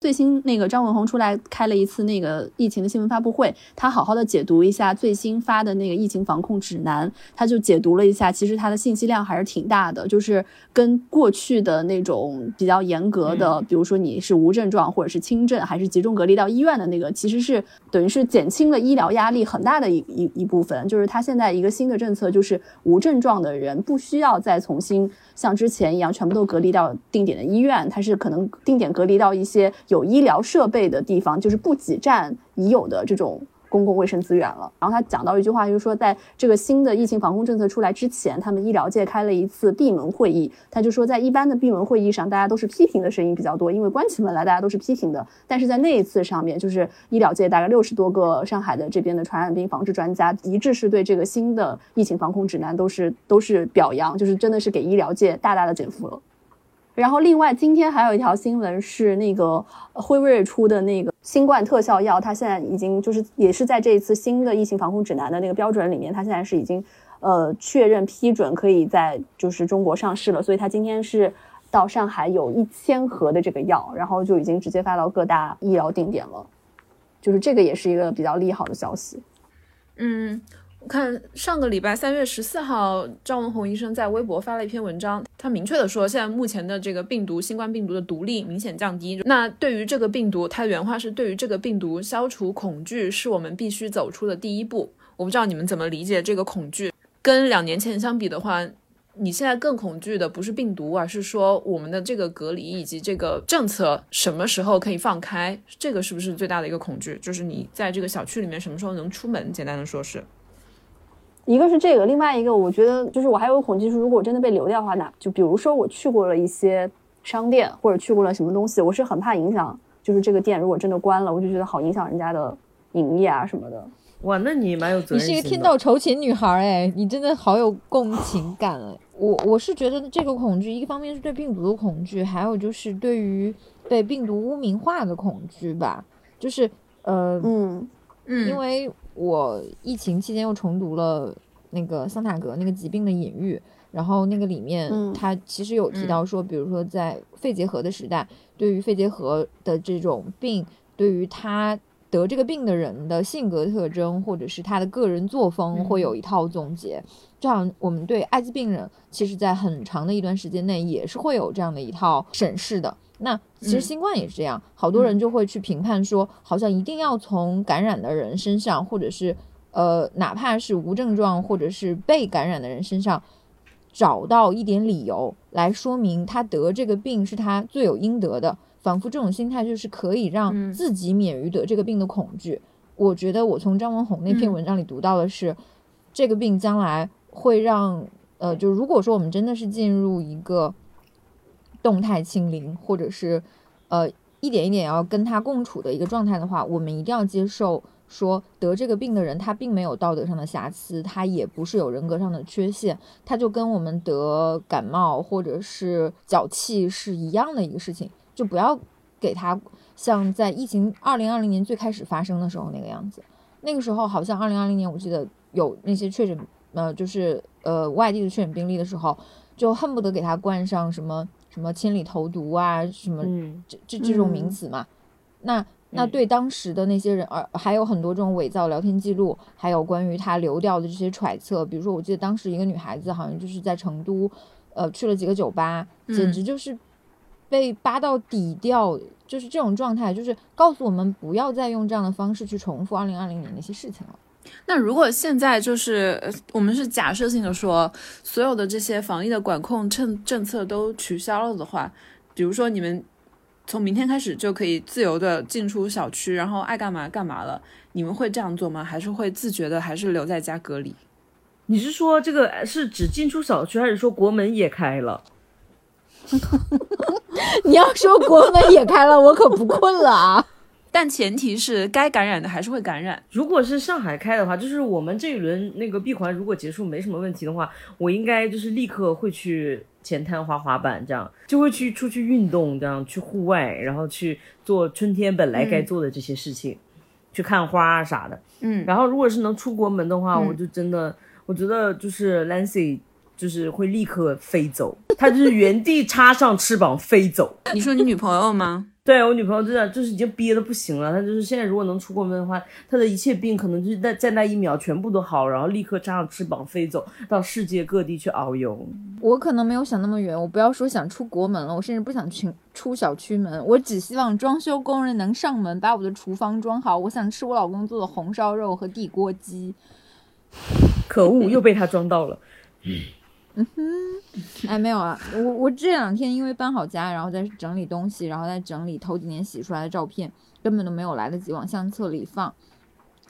最新那个张文宏出来开了一次那个疫情的新闻发布会，他好好的解读一下最新发的那个疫情防控指南，他就解读了一下，其实他的信息量还是挺大的，就是跟过去的那种比较严格的，比如说你是无症状或者是轻症，还是集中隔离到医院的那个，其实是等于是减轻了医疗压力很大的一一一部分。就是他现在一个新的政策，就是无症状的人不需要再重新。像之前一样，全部都隔离到定点的医院，他是可能定点隔离到一些有医疗设备的地方，就是不挤占已有的这种。公共卫生资源了。然后他讲到一句话，就是说，在这个新的疫情防控政策出来之前，他们医疗界开了一次闭门会议。他就说，在一般的闭门会议上，大家都是批评的声音比较多，因为关起门来大家都是批评的。但是在那一次上面，就是医疗界大概六十多个上海的这边的传染病防治专家一致是对这个新的疫情防控指南都是都是表扬，就是真的是给医疗界大大的减负了。然后，另外今天还有一条新闻是那个辉瑞出的那个新冠特效药，它现在已经就是也是在这一次新的疫情防控指南的那个标准里面，它现在是已经呃确认批准可以在就是中国上市了。所以它今天是到上海有一千盒的这个药，然后就已经直接发到各大医疗定点了，就是这个也是一个比较利好的消息。嗯。我看上个礼拜三月十四号，张文宏医生在微博发了一篇文章，他明确的说，现在目前的这个病毒，新冠病毒的毒力明显降低。那对于这个病毒，他原话是：对于这个病毒，消除恐惧是我们必须走出的第一步。我不知道你们怎么理解这个恐惧。跟两年前相比的话，你现在更恐惧的不是病毒，而是说我们的这个隔离以及这个政策什么时候可以放开？这个是不是最大的一个恐惧？就是你在这个小区里面什么时候能出门？简单的说是。一个是这个，另外一个我觉得就是我还有恐惧是，如果我真的被流掉的话，那就比如说我去过了一些商店或者去过了什么东西，我是很怕影响，就是这个店如果真的关了，我就觉得好影响人家的营业啊什么的。哇，那你蛮有责任你是一个天道酬勤女孩哎，你真的好有共情感哎。我我是觉得这个恐惧，一个方面是对病毒的恐惧，还有就是对于被病毒污名化的恐惧吧。就是呃嗯嗯，因为。我疫情期间又重读了那个桑塔格那个疾病的隐喻，然后那个里面他其实有提到说，比如说在肺结核的时代，对于肺结核的这种病，对于他得这个病的人的性格特征或者是他的个人作风会有一套总结，这样我们对艾滋病人，其实在很长的一段时间内也是会有这样的一套审视的。那其实新冠也是这样，好多人就会去评判说，好像一定要从感染的人身上，或者是呃，哪怕是无症状或者是被感染的人身上，找到一点理由来说明他得这个病是他罪有应得的，仿佛这种心态就是可以让嗯。自己免于得这个病的恐惧。我觉得我从张文宏那篇嗯。文章里读到的是，这个病将来会让呃，就如果说我们真的是进入一个动态清零，或者是呃一点一点要跟他共处的一个状态的话，我们一定要接受说得这个病的人他并没有道德上的瑕疵，他也不是有人格上的缺陷，他就跟我们得感冒或者是脚气是一样的一个事情，就不要给他像在疫情二零二零年最开始发生的时候那个样子。那个时候好像二零二零年，我记得有那些确诊，呃，就是呃外地的确诊病例的时候，就恨不得给他冠上什么什么千里投毒啊，什么嗯，这这这种名嗯词嘛。那那嗯对当时的那些人，而还有很多这种伪造聊天记录，还有关于他流调的这些揣测，比如说，我记得当时一个女孩子好像就是在成都，呃，去了几个酒吧，简嗯直就是被扒到底调，就是这种状态，就是告诉我们不要再用这样的方式去重复二零二零年那些事情了。那如果现在就是呃我们是假设性的说，所有的这些防疫的管控政政策都取消了的话，比如说你们从明天开始就可以自由的进出小区，然后爱干嘛干嘛了，你们会这样做吗？还是会自觉的还是留在家隔离？你是说这个是指进出小区，还是说国门也开了？你要说国门也开了，我可不困了啊！但前提是该感染的还是会感染。如果是上海开的话，就是我们这一轮那个闭环如果结束没什么问题的话，我应该就是立刻会去前滩滑滑板，这样就会去出去运动，这样去户外，然后去做春天本来该做的这些事情，去看花啊啥的。嗯，然后如果是能出国门的话，嗯我就真的我觉得就是 Lancy 就是会立刻飞走，他就是原地插上翅膀飞走。你说你女朋友吗？对我女朋友真的就是已经憋得不行了，她就是现在如果能出国门的话，她的一切病可能就是在在那一秒全部都好，然后立刻插上翅膀飞走到世界各地去遨游。我可能没有想那么远，我不要说想出国门了，我甚至不想去出小区门，我只希望装修工人能上门把我的厨房装好，我想吃我老公做的红烧肉和地锅鸡。可恶，又被他装到了。嗯哼。哎，没有啊，我我这两天因为搬好家，然后在整理东西，然后在整理头几年洗出来的照片，根本都没有来得及往相册里放，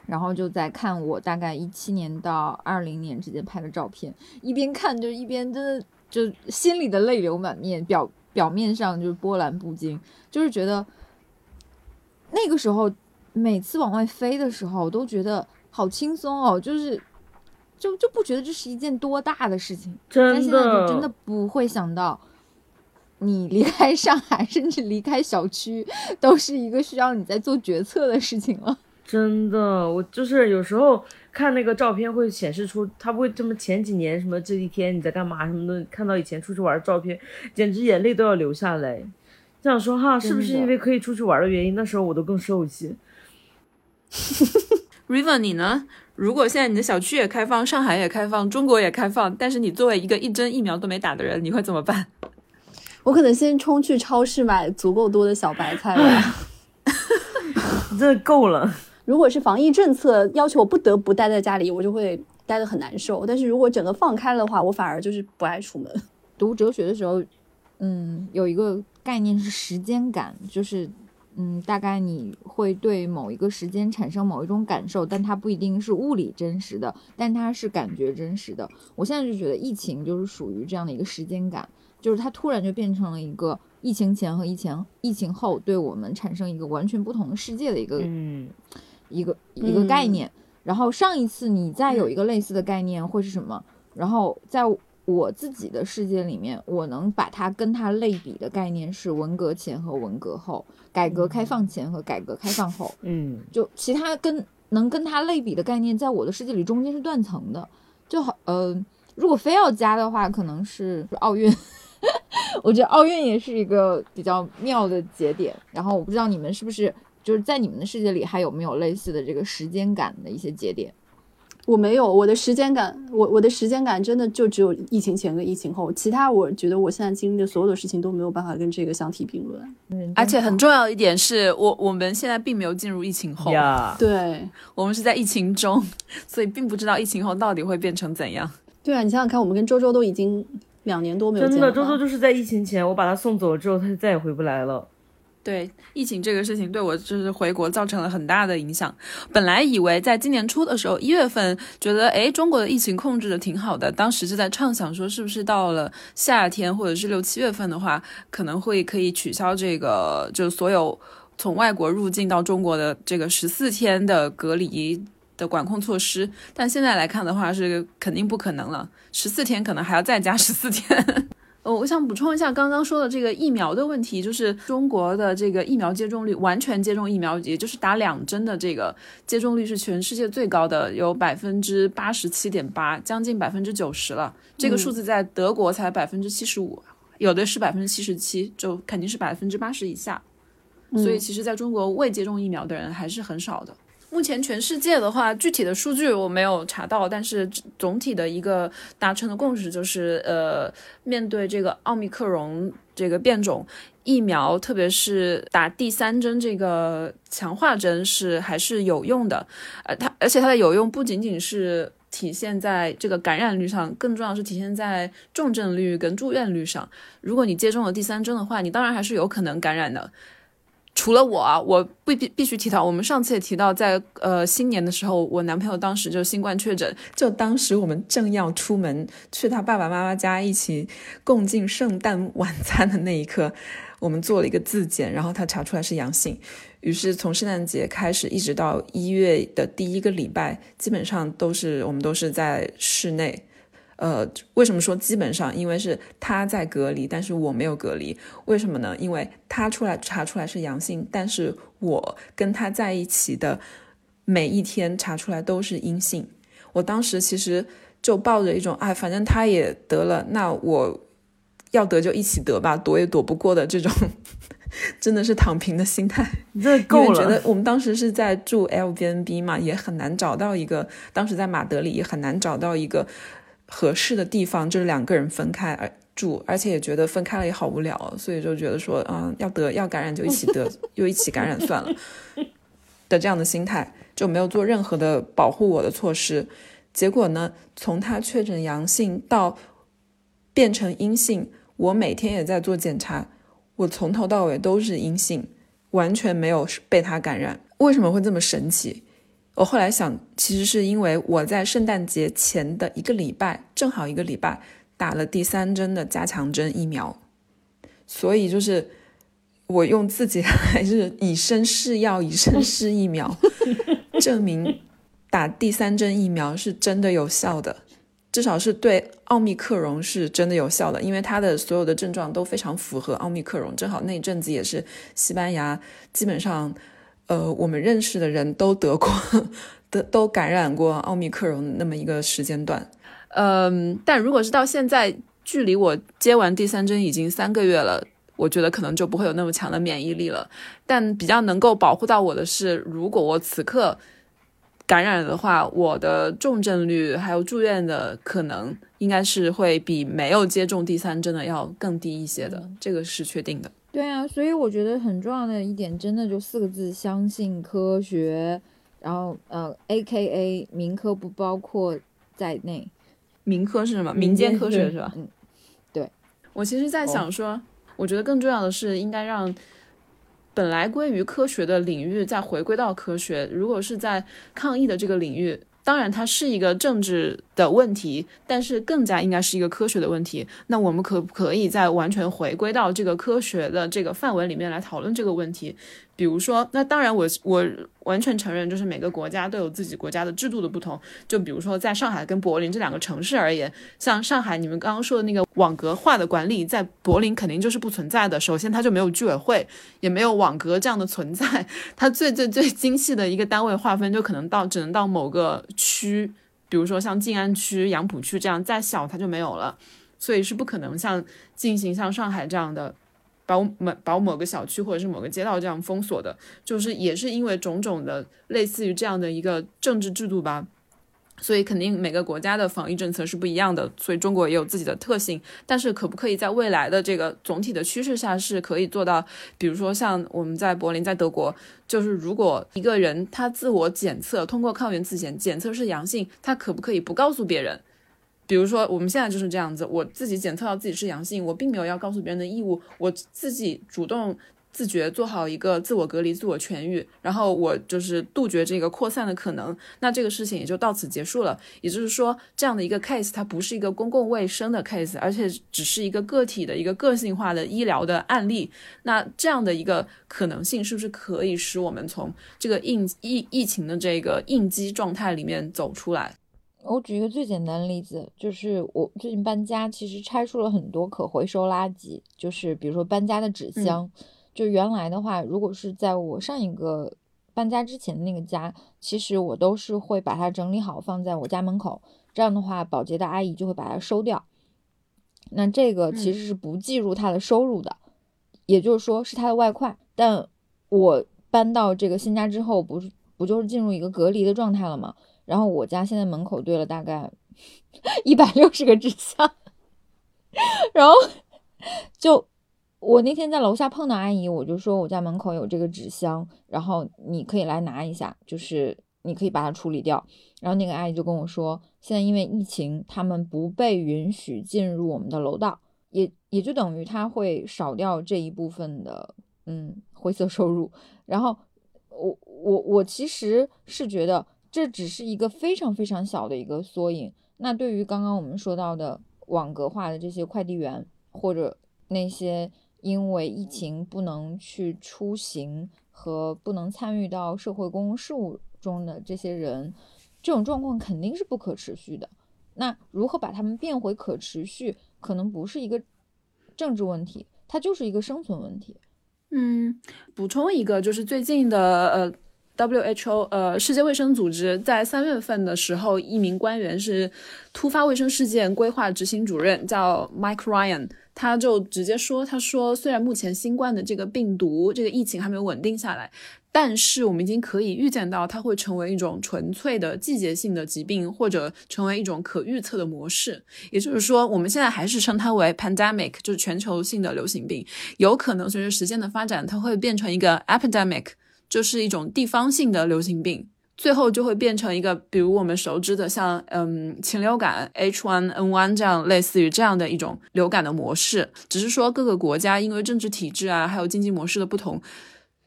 然后就在看我大概一七年到二零年之间拍的照片，一边看就一边真的就心里的泪流满面，表表面上就是波澜不惊，就是觉得那个时候每次往外飞的时候，都觉得好轻松哦，就是就就不觉得这是一件多大的事情。但真现在就的，真的不会想到，你离开上海，甚至离开小区，都是一个需要你在做决策的事情了。真的，我就是有时候看那个照片会显示出，他不会这么前几年什么这一天你在干嘛什么的，看到以前出去玩的照片，简直眼泪都要流下来。这样说哈，是不是因为可以出去玩的原因？那时候我都更瘦一些。River，你呢？如果现在你的小区也开放，上海也开放，中国也开放，但是你作为一个一针疫苗都没打的人，你会怎么办？我可能先冲去超市买足够多的小白菜吧。真的够了。如果是防疫政策要求我不得不待在家里，我就会待得很难受。但是如果整个放开的话，我反而就是不爱出门。读哲学的时候，嗯，有一个概念是时间感，就是嗯，大概你会对某一个时间产生某一种感受，但它不一定是物理真实的，但它是感觉真实的。我现在就觉得疫情就是属于这样的一个时间感，就是它突然就变成了一个疫情前和疫情疫情后对我们产生一个完全不同的世界的一个嗯，一个一个概嗯念。然后上一次你再有一个类似的概念会是什么？然后在我自己的世界里面，我能把它跟它类比的概念是文革前和文革后，改革开放前和改革开放后。嗯，就其他跟能跟它类比的概念，在我的世界里中间是断层的。就好，呃，如果非要加的话，可能是奥运。我觉得奥运也是一个比较妙的节点。然后我不知道你们是不是就是在你们的世界里还有没有类似的这个时间感的一些节点？我没有我的时间感，我我的时间感真的就只有疫情前跟疫情后，其他我觉得我现在经历的所有的事情都没有办法跟这个相提并论。而且很重要一点是我我们现在并没有进入疫情后，呀，对我们是在疫情中，所以并不知道疫情后到底会变成怎样。对啊，你想想看，我们跟周周都已经两年多没有见真的，了。周周就是在疫情前，我把他送走了之后，他就再也回不来了。对疫情这个事情，对我就是回国造成了很大的影响。本来以为在今年初的时候，一月份觉得哎，中国的疫情控制的挺好的，当时就在畅想说，是不是到了夏天或者是六七月份的话，可能会可以取消这个，就所有从外国入境到中国的这个十四天的隔离的管控措施。但现在来看的话，是肯定不可能了，十四天可能还要再加十四天。呃，我想补充一下刚刚说的这个疫苗的问题，就是中国的这个疫苗接种率，完全接种疫苗，也就是打两针的这个接种率是全世界最高的，有百分之八十七点八，将近百分之九十了。这个数字在德国才百分之七十五，有的是百分之七十七，就肯定是百分之八十以下。所以其实在中国未接种疫苗的人还是很少的。目前全世界的话，具体的数据我没有查到，但是总体的一个达成的共识就是，呃，面对这个奥密克戎这个变种疫苗，特别是打第三针这个强化针是还是有用的，呃，它而且它的有用不仅仅是体现在这个感染率上，更重要是体现在重症率跟住院率上。如果你接种了第三针的话，你当然还是有可能感染的。除了我，我必必必须提到，我们上次也提到，在呃新年的时候，我男朋友当时就新冠确诊，就当时我们正要出门去他爸爸妈妈家一起共进圣诞晚餐的那一刻，我们做了一个自检，然后他查出来是阳性，于是从圣诞节开始一直到一月的第一个礼拜，基本上都是我们都是在室内。呃，为什么说基本上？因为是他在隔离，但是我没有隔离。为什么呢？因为他出来查出来是阳性，但是我跟他在一起的每一天查出来都是阴性。我当时其实就抱着一种，哎，反正他也得了，那我要得就一起得吧，躲也躲不过的这种，真的是躺平的心态。这够了。觉得我们当时是在住 L B N B 嘛，也很难找到一个，当时在马德里也很难找到一个。合适的地方就是两个人分开而住，而且也觉得分开了也好无聊，所以就觉得说，嗯，要得要感染就一起得，又一起感染算了的这样的心态，就没有做任何的保护我的措施。结果呢，从他确诊阳性到变成阴性，我每天也在做检查，我从头到尾都是阴性，完全没有被他感染。为什么会这么神奇？我后来想，其实是因为我在圣诞节前的一个礼拜，正好一个礼拜打了第三针的加强针疫苗，所以就是我用自己 还是以身试药、以身试疫苗，证明打第三针疫苗是真的有效的，至少是对奥密克戎是真的有效的，因为它的所有的症状都非常符合奥密克戎。正好那阵子也是西班牙，基本上。呃，我们认识的人都得过，得都感染过奥密克戎那么一个时间段。嗯，但如果是到现在，距离我接完第三针已经三个月了，我觉得可能就不会有那么强的免疫力了。但比较能够保护到我的是，如果我此刻感染的话，我的重症率还有住院的可能，应该是会比没有接种第三针的要更低一些的，这个是确定的。对啊，所以我觉得很重要的一点，真的就四个字：相信科学。然后，呃，A K A 民科不包括在内。民科是什么？民间科学是吧？嗯，对。我其实，在想说，我觉得更重要的是，应该让本来归于科学的领域再回归到科学。如果是在抗疫的这个领域。当然，它是一个政治的问题，但是更加应该是一个科学的问题。那我们可不可以再完全回归到这个科学的这个范围里面来讨论这个问题？比如说，那当然，我我完全承认，就是每个国家都有自己国家的制度的不同。就比如说，在上海跟柏林这两个城市而言，像上海，你们刚刚说的那个网格化的管理，在柏林肯定就是不存在的。首先，它就没有居委会，也没有网格这样的存在。它最最最精细的一个单位划分，就可能到只能到某个区，比如说像静安区、杨浦区这样，再小它就没有了。所以是不可能像进行像上海这样的。把某把某个小区或者是某个街道这样封锁的，就是也是因为种种的类似于这样的一个政治制度吧，所以肯定每个国家的防疫政策是不一样的，所以中国也有自己的特性。但是可不可以在未来的这个总体的趋势下是可以做到？比如说像我们在柏林，在德国，就是如果一个人他自我检测通过抗原自检检测是阳性，他可不可以不告诉别人？比如说，我们现在就是这样子，我自己检测到自己是阳性，我并没有要告诉别人的义务，我自己主动自觉做好一个自我隔离、自我痊愈，然后我就是杜绝这个扩散的可能，那这个事情也就到此结束了。也就是说，这样的一个 case 它不是一个公共卫生的 case，而且只是一个个体的一个个性化的医疗的案例。那这样的一个可能性，是不是可以使我们从这个应疫疫情的这个应激状态里面走出来？我举一个最简单的例子，就是我最近搬家，其实拆出了很多可回收垃圾，就是比如说搬家的纸箱。就原来的话，如果是在我上一个搬家之前的那个家，其实我都是会把它整理好放在我家门口，这样的话保洁的阿姨就会把它收掉。那这个其实是不计入他的收入的，也就是说是他的外快。但我搬到这个新家之后，不是不就是进入一个隔离的状态了吗？然后我家现在门口堆了大概 一百六十个纸箱，然后就。我那天在楼下碰到阿姨，我就说我家门口有这个纸箱，然后你可以来拿一下，就是你可以把它处理掉。然后那个阿姨就跟我说，现在因为疫情，他们不被允许进入我们的楼道，也也就等于他会少掉这一部分的嗯灰色收入。然后我我我其实是觉得这只是一个非常非常小的一个缩影。那对于刚刚我们说到的网格化的这些快递员或者那些。因为疫情不能去出行和不能参与到社会公共事务中的这些人，这种状况肯定是不可持续的。那如何把他们变回可持续，可能不是一个政治问题，它就是一个生存问题。嗯，补充一个，就是最近的呃，WHO 呃，世界卫生组织在三月份的时候，一名官员是突发卫生事件规划执行主任，叫 Mike Ryan。他就直接说：“他说，虽然目前新冠的这个病毒、这个疫情还没有稳定下来，但是我们已经可以预见到它会成为一种纯粹的季节性的疾病，或者成为一种可预测的模式。也就是说，我们现在还是称它为 pandemic，就是全球性的流行病。有可能随着时间的发展，它会变成一个 epidemic，就是一种地方性的流行病。”最后就会变成一个，比如我们熟知的，像嗯禽流感 H1N1 这样类似于这样的一种流感的模式。只是说各个国家因为政治体制啊，还有经济模式的不同，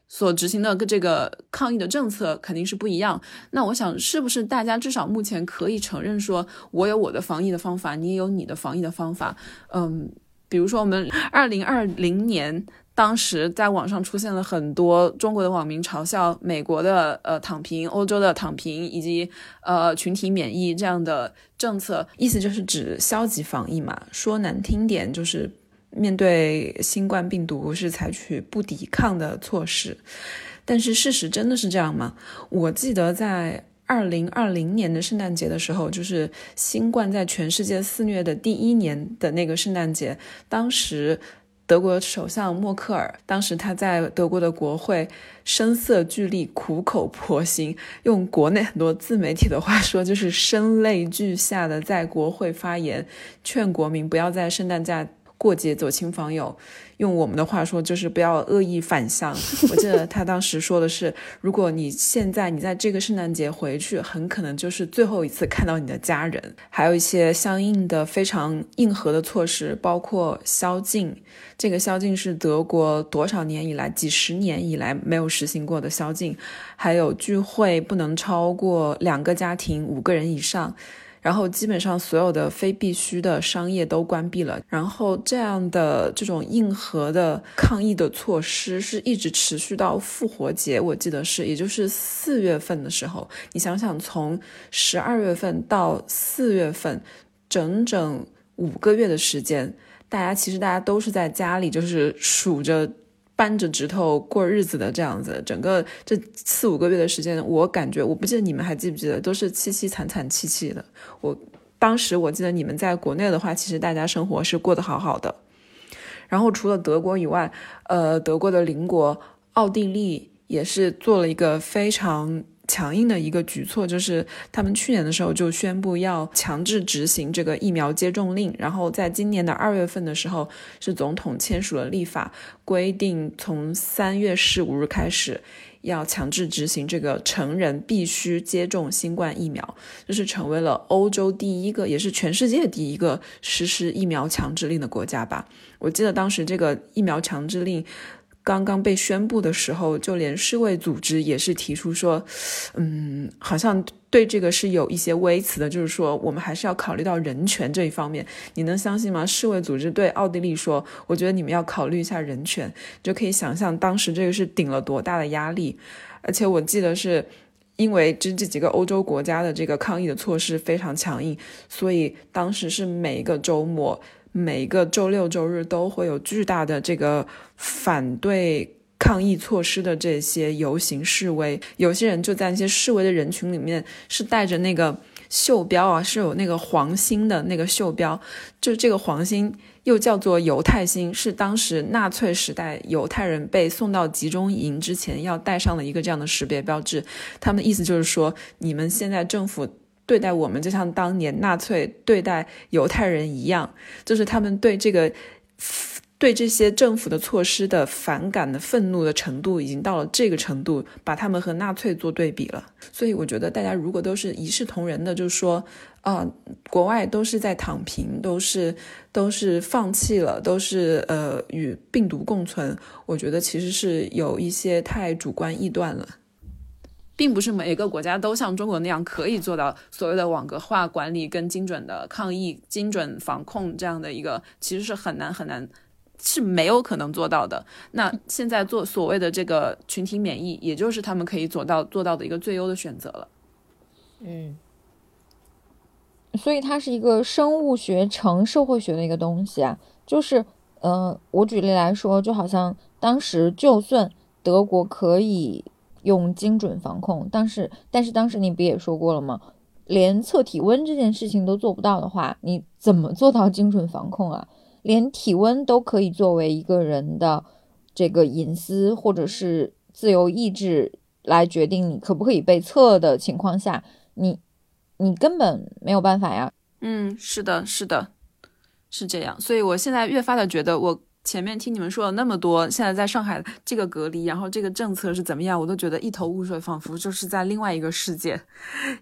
所执行的这个抗疫的政策肯定是不一样。那我想，是不是大家至少目前可以承认，说我有我的防疫的方法，你也有你的防疫的方法？嗯，比如说我们二零二零年。当时在网上出现了很多中国的网民嘲笑美国的呃躺平、欧洲的躺平以及呃群体免疫这样的政策，意思就是指消极防疫嘛。说难听点，就是面对新冠病毒是采取不抵抗的措施。但是事实真的是这样吗？我记得在二零二零年的圣诞节的时候，就是新冠在全世界肆虐的第一年的那个圣诞节，当时。德国首相默克尔当时他在德国的国会声色俱厉、苦口婆心，用国内很多自媒体的话说，就是声泪俱下的在国会发言，劝国民不要在圣诞假过节走亲访友。用我们的话说，就是不要恶意反向。我记得他当时说的是，如果你现在你在这个圣诞节回去，很可能就是最后一次看到你的家人。还有一些相应的非常硬核的措施，包括宵禁。这个宵禁是德国多少年以来、几十年以来没有实行过的宵禁。还有聚会不能超过两个家庭五个人以上。然后基本上所有的非必须的商业都关闭了。然后这样的这种硬核的抗疫的措施是一直持续到复活节，我记得是，也就是四月份的时候。你想想，从十二月份到四月份，整整五个月的时间，大家其实大家都是在家里，就是数着。扳着指头过日子的这样子，整个这四五个月的时间，我感觉我不记得你们还记不记得，都是凄凄惨惨戚戚的。我当时我记得你们在国内的话，其实大家生活是过得好好的。然后除了德国以外，呃，德国的邻国奥地利也是做了一个非常。强硬的一个举措就是，他们去年的时候就宣布要强制执行这个疫苗接种令，然后在今年的二月份的时候，是总统签署了立法，规定从三月十五日开始要强制执行这个成人必须接种新冠疫苗，这是成为了欧洲第一个，也是全世界第一个实施疫苗强制令的国家吧。我记得当时这个疫苗强制令。刚刚被宣布的时候，就连世卫组织也是提出说，嗯，好像对这个是有一些微词的，就是说我们还是要考虑到人权这一方面。你能相信吗？世卫组织对奥地利说，我觉得你们要考虑一下人权，就可以想象当时这个是顶了多大的压力。而且我记得是因为这这几个欧洲国家的这个抗议的措施非常强硬，所以当时是每一个周末。每个周六周日都会有巨大的这个反对抗议措施的这些游行示威，有些人就在那些示威的人群里面是带着那个袖标啊，是有那个黄星的那个袖标，就这个黄星又叫做犹太星，是当时纳粹时代犹太人被送到集中营之前要带上了一个这样的识别标志。他们的意思就是说，你们现在政府。对待我们就像当年纳粹对待犹太人一样，就是他们对这个对这些政府的措施的反感的愤怒的程度已经到了这个程度，把他们和纳粹做对比了。所以我觉得大家如果都是一视同仁的，就是说啊，国外都是在躺平，都是都是放弃了，都是呃与病毒共存，我觉得其实是有一些太主观臆断了。并不是每一个国家都像中国那样可以做到所谓的网格化管理跟精准的抗疫、精准防控这样的一个，其实是很难很难，是没有可能做到的。那现在做所谓的这个群体免疫，也就是他们可以做到做到的一个最优的选择了。嗯，所以它是一个生物学成社会学的一个东西啊，就是，呃，我举例来说，就好像当时就算德国可以。用精准防控，但是但是当时你不也说过了吗？连测体温这件事情都做不到的话，你怎么做到精准防控啊？连体温都可以作为一个人的这个隐私或者是自由意志来决定你可不可以被测的情况下，你你根本没有办法呀。嗯，是的，是的，是这样。所以我现在越发的觉得我。前面听你们说了那么多，现在在上海这个隔离，然后这个政策是怎么样，我都觉得一头雾水，仿佛就是在另外一个世界，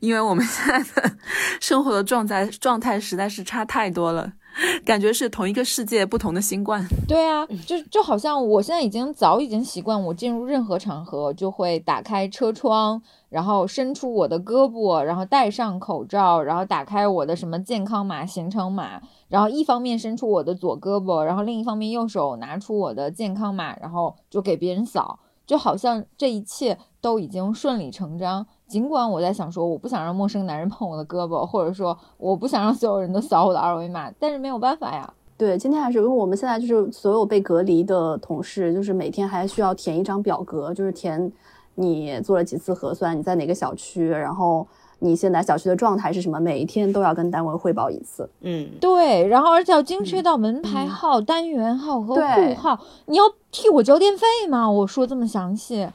因为我们现在的生活的状态状态实在是差太多了，感觉是同一个世界，不同的新冠。对啊，就就好像我现在已经早已经习惯，我进入任何场合就会打开车窗，然后伸出我的胳膊，然后戴上口罩，然后打开我的什么健康码、行程码。然后一方面伸出我的左胳膊，然后另一方面右手拿出我的健康码，然后就给别人扫，就好像这一切都已经顺理成章。尽管我在想说，我不想让陌生男人碰我的胳膊，或者说我不想让所有人都扫我的二维码，但是没有办法呀。对，今天还是因为我们现在就是所有被隔离的同事，就是每天还需要填一张表格，就是填你做了几次核酸，你在哪个小区，然后。你现在小区的状态是什么？每一天都要跟单位汇报一次。嗯，对，然后而且要精确到门牌号、单元号和户号。你要替我交电费吗？我说这么详细。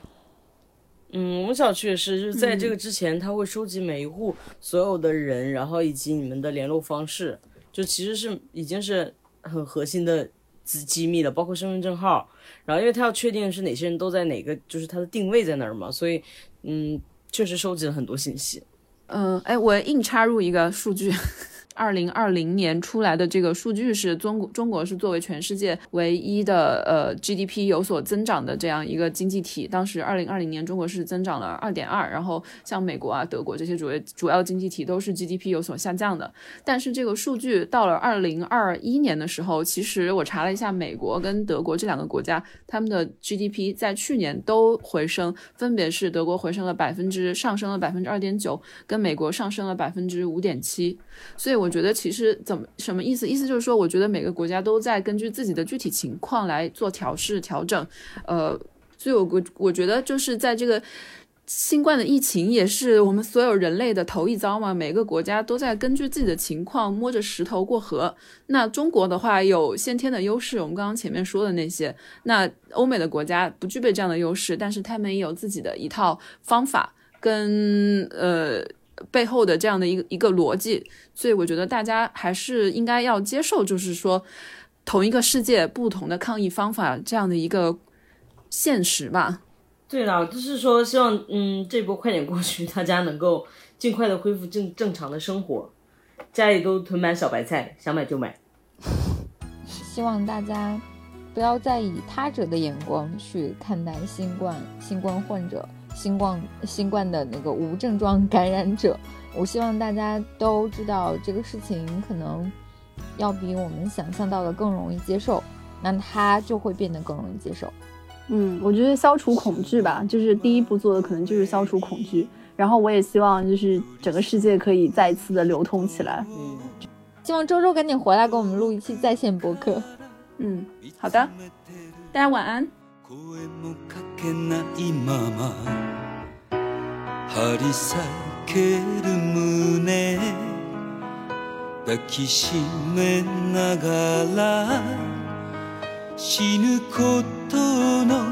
嗯，我们小区也是，就是在这个之前，他会收集每一户所有的人，然后以及你们的联络方式，就其实是已经是很核心的机机密了，包括身份证号。然后，因为他要确定是哪些人都在哪个，就是他的定位在哪儿嘛，所以嗯，确实收集了很多信息。嗯，哎，我硬插入一个数据。二零二零年出来的这个数据是中国，中国是作为全世界唯一的呃 GDP 有所增长的这样一个经济体。当时二零二零年中国是增长了二点二，然后像美国啊、德国这些主要主要经济体都是 GDP 有所下降的。但是这个数据到了二零二一年的时候，其实我查了一下，美国跟德国这两个国家，他们的 GDP 在去年都回升，分别是德国回升了百分之上升了百分之二点九，跟美国上升了百分之五点七。所以我。我觉得其实怎么什么意思？意思就是说，我觉得每个国家都在根据自己的具体情况来做调试调整。呃，所以我我我觉得就是在这个新冠的疫情也是我们所有人类的头一遭嘛。每个国家都在根据自己的情况摸着石头过河。那中国的话有先天的优势，我们刚刚前面说的那些。那欧美的国家不具备这样的优势，但是他们也有自己的一套方法跟呃。背后的这样的一个一个逻辑，所以我觉得大家还是应该要接受，就是说同一个世界不同的抗疫方法这样的一个现实吧。对了，就是说希望嗯这波快点过去，大家能够尽快的恢复正正常的生活，家里都囤满小白菜，想买就买。希望大家不要再以他者的眼光去看待新冠新冠患者、新冠新冠的那个无症状感染者。我希望大家都知道这个事情可能要比我们想象到的更容易接受，那他就会变得更容易接受。嗯，我觉得消除恐惧吧，就是第一步做的可能就是消除恐惧。然后我也希望就是整个世界可以再一次的流通起来。嗯，希望周周赶紧回来给我们录一期在线播客。嗯，好的，大家晚安。声もかけないまま張り裂ける胸抱きしめながら死ぬことの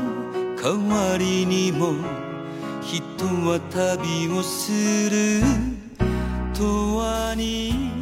代わりにも人は旅をする永遠に。